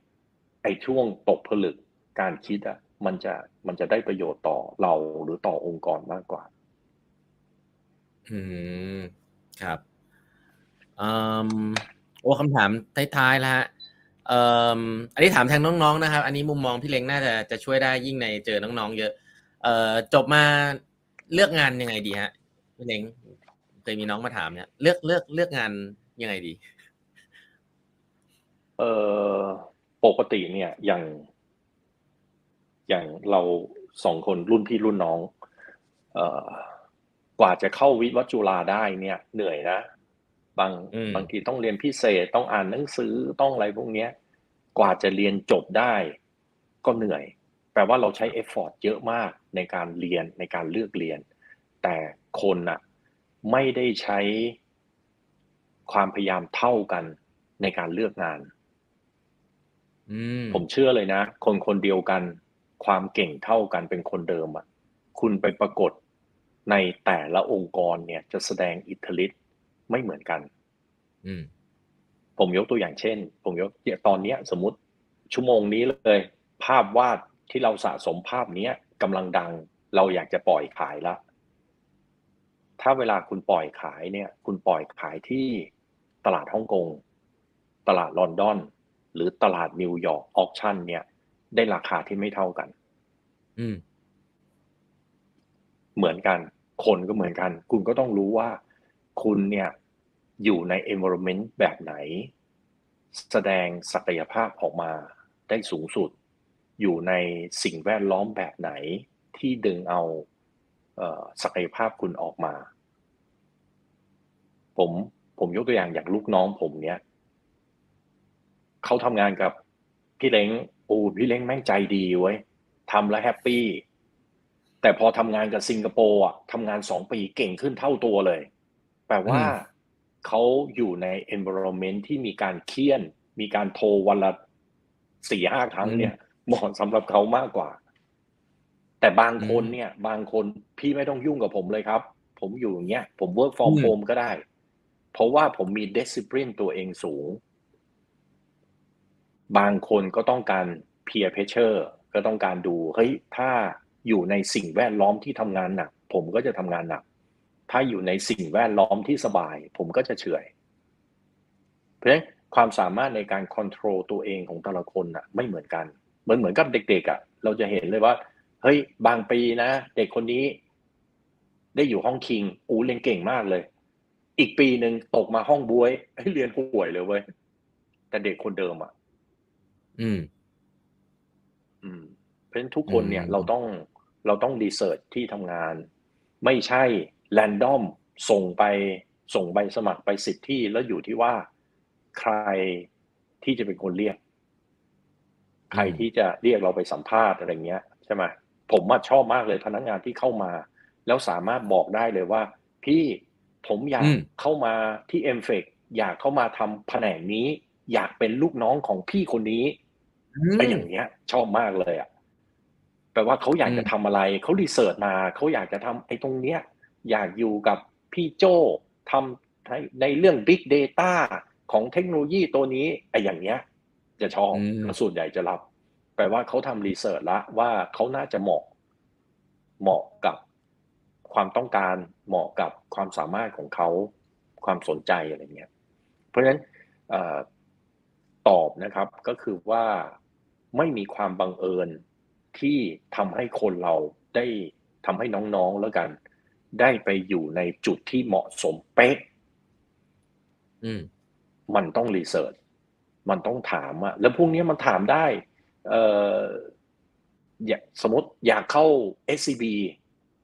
ไอ้ช่วงตกผลึกการคิดอะ มันจะมันจะได้ประโยชน์ต่อเราหรือต่อองค์กรมากกว่า อืม ครับอืม โอ้คำถามท้ายๆแล้วฮะเอ่ออันนี้ถามแทนน้องๆนะครับ อันนี้มุมมองพี่เล้งน่าจะจะช่วยได้ยิ่งในเจอน้องๆเยอะเอ่อจบมาเลือกงานยังไงดีฮะพี่เล้งเคยมีน้องมาถามเนี่ยเลือกเลือกเลือกงานยังไงดี เอ่อปกติเนี่ยอย่างอย่างเราสองคนรุ่นพี่รุ่นน้อง เอ่อกว่าจะเข้าวิทวัจุฬาได้เนี่ย เหนื่อยนะ บางอืมบางทีต้องเรียนพิเศษต้องอ่านหนังสือต้องอะไรพวกเนี้ย กว่าจะเรียนจบได้ ก็เหนื่อย แปลว่าเราใช้เอฟฟอร์ตเยอะมากในการเรียนในการเลือกเรียน แต่คนน่ะ ไม่ได้ใช้ความพยายามเท่ากันในการเลือกงานอืมผมเชื่อเลยนะ คนคนเดียวกัน ความเก่งเท่ากันเป็นคนเดิมอะ คุณไปปรากฏในแต่ละองค์กรเนี่ยจะแสดงอิทธิฤทธิ์ ไม่เหมือนกัน อืมผมยกตัวอย่างเช่น ผมยกตอนเนี้ย สมมติชั่วโมงนี้เลย ภาพวาดที่เราสะสมภาพเนี้ยกำลังดัง เราอยากจะปล่อยขายละถ้าเวลาคุณปล่อยขายเนี่ย คุณปล่อยขายที่ตลาดฮ่องกง ตลาดลอนดอน หรือตลาดนิวยอร์ก auction เนี่ย ได้ราคาที่ไม่เท่ากัน อืม เหมือนกัน คนก็เหมือนกัน คุณก็ต้องรู้ว่า คุณเนี่ย อยู่ใน environment แบบไหน แสดงศักยภาพออกมาได้สูงสุด อยู่ในสิ่งแวดล้อมแบบไหนที่ดึงเอาศักยภาพคุณออกมา ผมผมยกตัวอย่างอย่างลูกน้องผมเนี่ยเขาทำงานกับพี่เล้งโอ้พี่เล้งแม่งใจดีเว้ยทำแล้วแฮปปี้แต่พอทำงานกับสิงคโปร์อะทำงานสองปีเก่งขึ้นเท่าตัวเลย แปลว่า เขาอยู่ใน environment ที่มีการเคี่ยน มีการโทรวันละสี่ห้าครั้งเนี่ยเหมาะสำหรับเขามากกว่า แต่บางคนเนี่ย บางคนพี่ไม่ต้องยุ่งกับผมเลยครับ ผมอยู่อย่างเงี้ย ผม work from อืม home ก็ได้ เพราะว่าผมมี discipline ตัวเองสูง บางคนก็ต้องการ peer pressure ก็ต้องการดู เฮ้ย ถ้าอยู่ในสิ่งแวดล้อมที่ทำงานหนัก ผมก็จะทำงานหนัก ถ้าอยู่ในสิ่งแวดล้อมที่สบาย ผมก็จะเฉอยเพราะฉะนั้นความสามารถในการ control ตัวเองของแต่ละคนน่ะ ไม่เหมือนกันเหมือนเหมือนกับเด็กๆอะ เราจะเห็นเลยว่า เฮ้ย บางปีนะเด็กคนนี้ ได้อยู่ห้องคิงอูเรียนเก่งมากเลย อีกปีหนึ่งตกมาห้องบวยให้เรียนห่วยเลยเว้ยแต่เด็กคนเดิมอะ อืม อืม เพราะฉะนั้นทุกคนเนี่ยอืมเราต้องเราต้องรีเสิร์ชที่ทำงาน ไม่ใช่ แรนดอมส่งไปส่งใบสมัครไปสิทธิ์ที่แล้วอยู่ที่ว่าใครที่จะเป็นคนเรียก ใครที่จะเรียกเราไปสัมภาษณ์อะไรเงี้ยใช่ไหมผมว่าชอบมากเลยพนักงานที่เข้ามา แล้วสามารถบอกได้เลยว่า พี่ผมอยากอืมเข้ามาที่ m อ e อยากเข้ามาทำแผนกนี้ อยากเป็นลูกน้องของพี่คนนี้ไอ้อย่างเงี้ย ชอบมากเลยอะแปลว่าเขาอยากจะอืมทำอะไรเขารีเสิร์ชมาเขาอยากจะทำไอ้ตรงเนี้ย อยากอยู่กับพี่โจทำในในเรื่อง Big Data ของเทคโนโลยีตัวนี้ไอ้อย่างเงี้ย จะชอบอืมแล้วส่วนใหญ่จะรับแปลว่าเขาทำรีเสิร์ชละว่าเขาน่าจะเหมาะ เหมาะกับความต้องการเหมาะกับความสามารถของเขาความสนใจอะไรเงี้ย เพราะฉะนั้นเออตอบนะครับก็คือว่าไม่มีความบังเอิญที่ทำให้คนเราได้ทำให้น้องๆแล้วกัน ได้ไปอยู่ในจุดที่เหมาะสมเป๊ะอืมมันต้องรีเสิร์ชมันต้องถามอะแล้วพวกนี้มันถามได้ เอออยากสมมติอยากเข้า SCB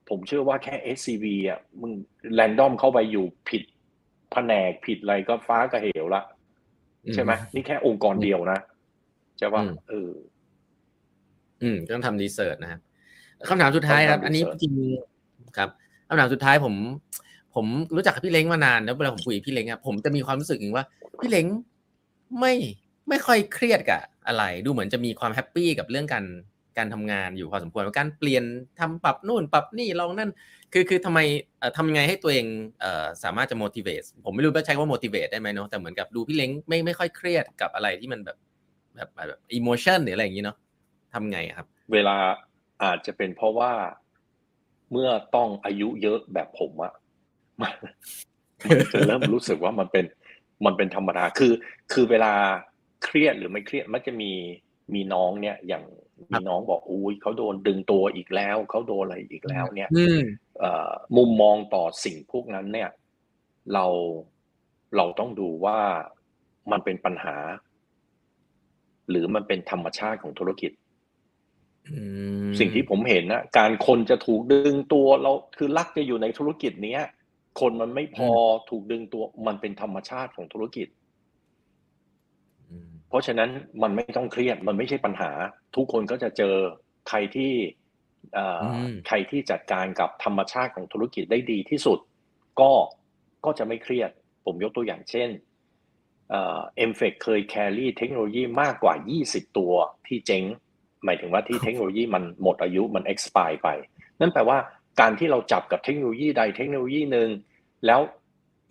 ผมเชื่อว่าแค่ SCB อะมึงแรนดอมเข้าไปอยู่ผิดแผนกผิดอะไรก็ฟ้าก็เหวละใช่ไหมนี่แค่องค์กรเดียวนะใช่ป่ะอืมเออ อืมก็ต้องทำรีเสิร์ชนะครับคำถามสุดท้ายครับต้องทำอันนี้ research จริงๆครับ คำถามสุดท้ายผม ผมรู้จักกับพี่เล้งมานานแล้วเวลาผมคุยกับพี่เล้งอะผมจะมีความรู้สึกอย่างว่า พี่เล้งไม่ไม่ค่อยเครียดกับอะไร ดูเหมือนจะมีความแฮปปี้กับเรื่องการการทำงานอยู่พอสมควรการเปลี่ยนทำปรับนู่นปรับนี่ลองนั่น คือคือทำไมทำไงให้ตัวเองสามารถจะ motivate ผมไม่รู้ว่าใช้คำว่า motivate ได้ไหมเนาะแต่เหมือนกับดูพี่เล้งไม่ไม่ค่อยเครียดกับอะไรที่มันแบบแบบแบบ emotion หรืออะไรอย่างนี้เนาะทำไงครับ เวลาอาจจะเป็นเพราะว่า เมื่อต้องอายุเยอะแบบผมอะมันมันจะเริ่มรู้สึกว่ามันเป็นมันเป็นธรรมดาคือ คือเวลาเครียดหรือไม่เครียดมันจะมีมีน้องเนี่ย อย่างมีน้องบอกอุ้ยเขาโดนดึงตัวอีกแล้วเขาโดนอะไรอีกแล้ว เนี่ยอืมเอ่อมุมมองต่อสิ่งพวกนั้นเนี่ย เราเราต้องดูว่ามันเป็นปัญหา หรือมันเป็นธรรมชาติของธุรกิจอืม สิ่งที่ผมเห็นนะการคนจะถูกดึงตัวเราคือรักจะอยู่ในธุรกิจเนี้ย คนมันไม่พอถูกดึงตัวมันเป็นธรรมชาติของธุรกิจอืมเพราะฉะนั้นมันไม่ต้องเครียดมันไม่ใช่ปัญหา ทุกคนก็จะเจอใครที่เอ่ออมใครที่จัดการกับธรรมชาติของธุรกิจได้ดีที่สุด ก็ก็จะไม่เครียด ผมยกตัวอย่างเช่นเอ็มเฟกเคยแครี่เทคโนโลยีมากกว่า 20 ตัวที่เจ๊ง หมายถึงว่าที่เทคโนโลยีมันหมดอายุมัน expire ไป นั่นแปลว่าการที่เราจับกับเทคโนโลยีใดเทคโนโลยีหนึ่งแล้ว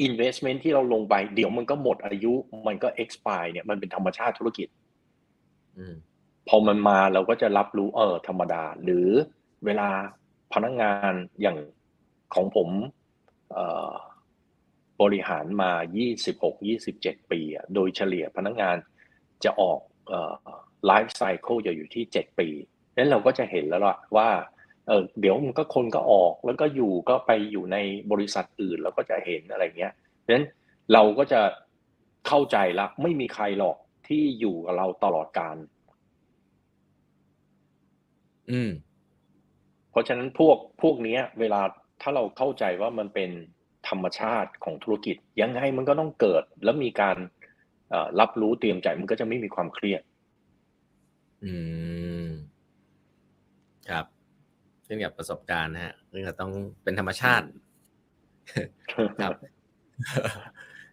investment ที่เราลงไป เดี๋ยวมันก็หมดอายุ มันก็ expire เนี่ยมันเป็นธรรมชาติธุรกิจอืมพอมันมาเราก็จะรับรู้เออธรรมดา หรือเวลาพนักงานอย่างของผมเอ่อบริหารมา 26-27 ปีอะโดยเฉลี่ยพนักงานจะออก ไลฟ์ไซเคิลจะอยู่ที่ 7 ปีนั้นเราก็จะเห็นแล้วล่ะว่าเออเดี๋ยวมันก็คนก็ออกแล้วก็อยู่ก็ไปอยู่ในบริษัทอื่นแล้วก็จะเห็นอะไรเงี้ยเพราะฉะนั้นเราก็จะเข้าใจละไม่มีใครหรอกที่อยู่กับเราตลอดการ อืม เพราะฉะนั้นพวกพวกเนี้ยเวลาถ้าเราเข้าใจว่ามันเป็นธรรมชาติของธุรกิจ ยังไงมันก็ต้องเกิด แล้วมีการเอ่อรับรู้เตรียมใจมันก็จะไม่มีความเครียด อืม ครับขึ้นกับประสบการณ์นะฮะซึ่งจะต้องเป็นธรรมชาติ ครับ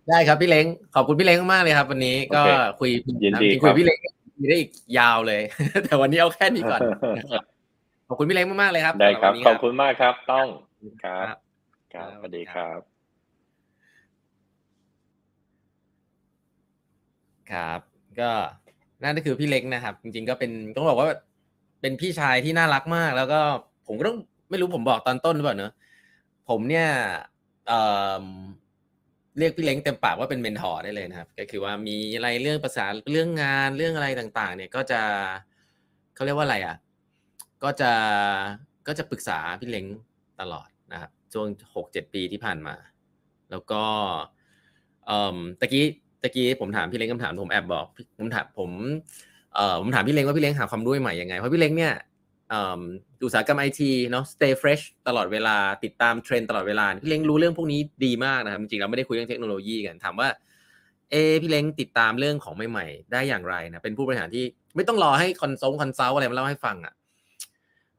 ได้ครับพี่เล้งขอบคุณพี่เล้งมากๆเลยครับ วันนี้ก็โอเคคุยยินดีจริงๆคุยครับพี่เล้งคุยได้อีกยาวเลย แต่วันนี้เอาแค่นี้ก่อนนะครับขอบคุณพี่เล้งมากๆเลยครับได้ครับสำหขวัอนบนี้คุณมากครับต้องครับครับครับครับสวัสดีครับ ครับ ก็ นั่นก็คือพี่เล็กนะครับ จริงๆก็เป็นต้องบอกว่าเป็นพี่ชายที่น่ารักมาก แล้วก็ผมก็ต้องไม่รู้ผมบอกตอนต้นหรือเปล่าเนอะผมเนี่ยเอ่อเรียกพี่เล้งเต็มปากว่าเป็นเมนทอร์ได้เลยนะครับ ก็คือว่ามีอะไรเรื่องภาษาเรื่องงานเรื่องอะไรต่าง ๆ เนี่ยก็จะเขาเรียกว่าอะไรอะ ก็จะก็จะปรึกษาพี่เล้งตลอดนะครับช่วงหกเจ็ดปีที่ผ่านมา แล้วก็เอ่อตะกี้ ตะกี้ผมถามพี่เล้งคำถามผมแอบบอกผมถามผมเอ่อผมถามพี่เล้งว่าพี่เล้งหาความรู้ใหม่ยังไงเพราะพี่เล้งเนี่ยอุตสาหกรรมไอทีเนาะ stay fresh ตลอดเวลาติดตามเทรนตลอดเวลาพี่เล้งรู้เรื่องพวกนี้ดีมากนะครับจริงๆเราไม่ได้คุยเรื่องเทคโนโลยีกันถามว่าเอพี่เล้งติดตามเรื่องของใหม่ๆ ได้อย่างไรนะเป็นผู้บริหารที่ไม่ต้องรอให้ consult consult อะไรมาเล่าให้ฟังอะ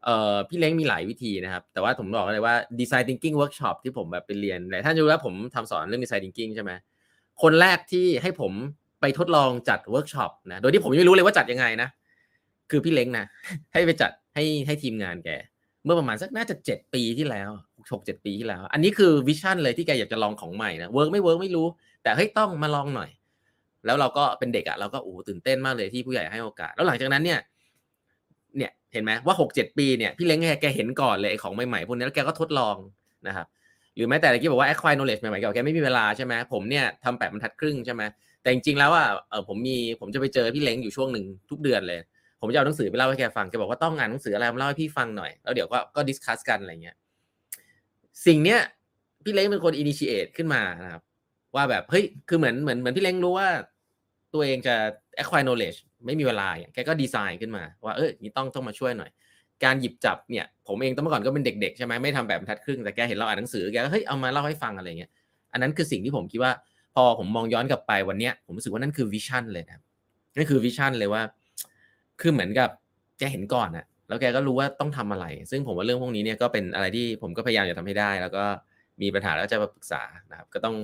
เอ่อพี่เล้งมีหลายวิธีนะครับ แต่ว่าผมบอกเลยว่า Design Thinking Workshop ที่ผมแบบไปเรียนหลายท่านจะรู้ว่าผมทำสอนเรื่อง Design Thinking ใช่ไหม คนแรกที่ให้ผมไปทดลองจัดเวิร์กช็อปนะ โดยที่ผมยังไม่รู้เลยว่าจัดยังไงนะ คือพี่เล้งนะ ให้ไปจัดให้ให้ทีมงานแก เมื่อประมาณสักน่าจะเจ็ดปีที่แล้วหกเจ็ดปีที่แล้ว อันนี้คือ vision เลยที่แกอยากจะลองของใหม่นะ work ไม่ work ไม่รู้ แต่เฮ้ยต้องมาลองหน่อย แล้วเราก็เป็นเด็กอะเราก็โอ้ตื่นเต้นมากเลยที่ผู้ใหญ่ให้โอกาส แล้วหลังจากนั้นเนี่ย เนี่ยเห็นไหมว่าหกเจ็ดปีเนี่ยพี่เล้งแกแกเห็นก่อนเลยของใหม่ๆพวกนี้แล้วแกก็ทดลองนะครับ หรือแม้แต่เมื่อกี้บอกว่า acquire knowledge ใหม่ๆแกบอกแกไม่มีเวลาใช่ไหมผมเนี่ยทำแปดบรรทัดครึ่งใช่ไหมแต่จริงๆแล้วอะเออผมมีผมจะไปเจอพี่เล้งอยู่ช่วงหนึ่งทุกเดือนเลย ผมจะเอาหนังสือไปเล่าให้แกฟังแกบอกว่าต้องอ่านหนังสืออะไรมาเล่าให้พี่ฟังหน่อยแล้วเดี๋ยวก็ก็ดิสคัสกันอะไรเงี้ยสิ่งเนี้ยพี่เล้งเป็นคน initiate ขึ้นมานะครับว่าแบบเฮ้ยคือเหมือนเหมือนเหมือนพี่เล้งรู้ว่า ตัวเองจะ acquire knowledge ไม่มีเวลาแกก็ดีไซน์ขึ้นมา ว่าเออนี่ต้องต้องมาช่วยหน่อย การหยิบจับเนี่ยผมเองตั้งเมื่อก่อนก็เป็นเด็กๆใช่ไหมไม่ทำแปดบรรทัดครึ่งแต่แกเห็นเราอ่านหนังสือแกก็เฮ้ยเอามาเล่าให้ฟังอะไรเงี้ยอันนั้นคือสิ่งที่ผมคิดว่า พอผมมองย้อนกลับไปวันเนี้ยผมรู้สึกว่านั่นคือ vision เลยนะนั่นคือ vision เลยว่า คือเหมือนกับแกเห็นก่อนอะแล้วแกก็รู้ว่าต้องทำอะไร ซึ่งผมว่าเรื่องพวกนี้เนี่ยก็เป็นอะไรที่ผมก็พยายามจะทำให้ได้ แล้วก็มีปัญหาแล้วจะมาปรึกษานะครับ ก็ต้อง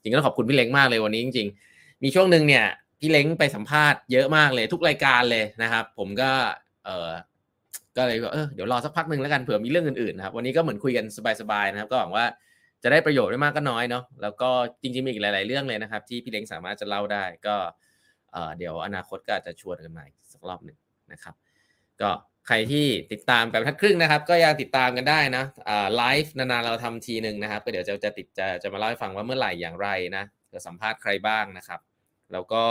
จริงๆก็ขอบคุณพี่เล้งมากเลยวันนี้จริง ๆ มีช่วงหนึ่งเนี่ยพี่เล้งไปสัมภาษณ์เยอะมากเลยทุกรายการเลยนะครับ ผมก็เออ ก็เลยว่าเออเดี๋ยวรอสักพักหนึ่งแล้วกันเผื่อมีเรื่องอื่นๆนะครับวันนี้ก็เหมือนคุยกันสบายๆนะครับ ก็หวังว่าจะได้ประโยชน์ไม่มากก็น้อยเนาะแล้วก็จริงๆมีอีกหลาย ๆเรื่องเลยนะครับ ที่พี่เล้งสามารถจะเล่าได้ก็เดี๋ยวอนาคตก็อาจจะชวนกันมาอีกสักรอบหนึ่งนะครับ ก็ใครที่ติดตามแบบทัดครึ่งนะครับ ก็ยังติดตามกันได้นะไลฟ์นานๆเราทำทีหนึ่งนะครับก็เดี๋ยวจะจะติดจะจะมาเล่าให้ฟังว่าเมื่อไหร่อย่างไรนะจะสัมภาษณ์ใครบ้างนะครับ แล้วก็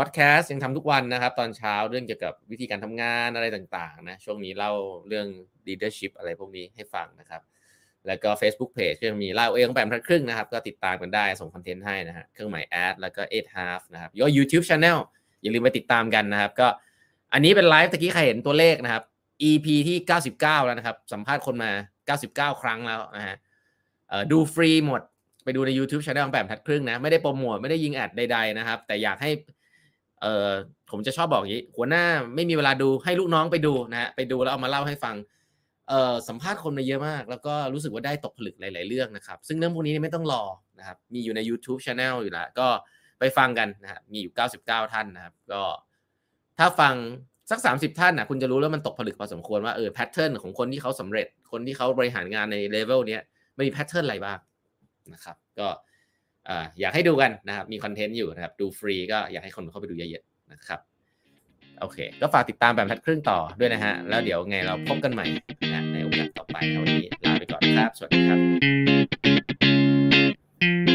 อดแคสต์ยังทำทุกวันนะครับ ตอนเช้าเรื่องเกี่ยวกับวิธีการทำงานอะไรต่างๆนะช่วงนี้เล่าเรื่อง leadership อะไรพวกนี้ให้ฟังนะครับ แล้วก็ Facebook Page ก็ยังมีเล่าเองแปดบรรทัดครึ่งนะครับ ก็ติดตามกันได้ส่ง content ให้นะฮะเครื่องหมาย at แล้วก็8 half นะครับแล้วก็ YouTube Channel อย่าลืมไปติดตามกันนะครับ ก็อันนี้เป็นไลฟ์ตะกี้ใครเห็นตัวเลขนะครับ EP ที่ 99 แล้วนะครับ สัมภาษณ์คนมา 99 ครั้งแล้วนะฮะดูฟรีหมดไปดูใน YouTube Channel ของแบบทัดครึ่งนะไม่ได้โปรโมทไม่ได้ยิงแอดใดๆนะครับ แต่อยากให้ เออผมจะชอบบอกอย่างนี้ หัวหน้าไม่มีเวลาดูให้ลูกน้องไปดูนะฮะไปดูแล้วเอามาเล่าให้ฟังเออสัมภาษณ์คนมาเยอะมาก แล้วก็รู้สึกว่าได้ตกผลึกหลาย ๆ เรื่องนะครับ ซึ่งเรื่องพวกนี้ไม่ต้องรอนะครับมีอยู่ใน YouTube Channel อยู่แล้วก็ไปฟังกันนะครับมีอยู่ 99 ท่านนะครับ ก็ถ้าฟังสัก 30 ท่านนะคุณจะรู้แล้วมันตกผลึกพอสมควรว่าเออ pattern ของคนที่เขาสำเร็จ คนที่เขาบริหารงานใน level เนี้ยมันมี pattern อะไรบ้างนะครับ ก็ อยากให้ดูกันนะครับ มี content อยู่นะครับ ดูฟรีก็อยากให้คนเข้าไปดูเยอะๆนะครับ โอเค ก็ฝากติดตามแปดบรรทัดครึ่งต่อด้วยนะฮะ แล้วเดี๋ยวไงเราพบกันใหม่นะในโอกาสต่อไปนะวันนี้ลาไปก่อนครับ สวัสดีครับบ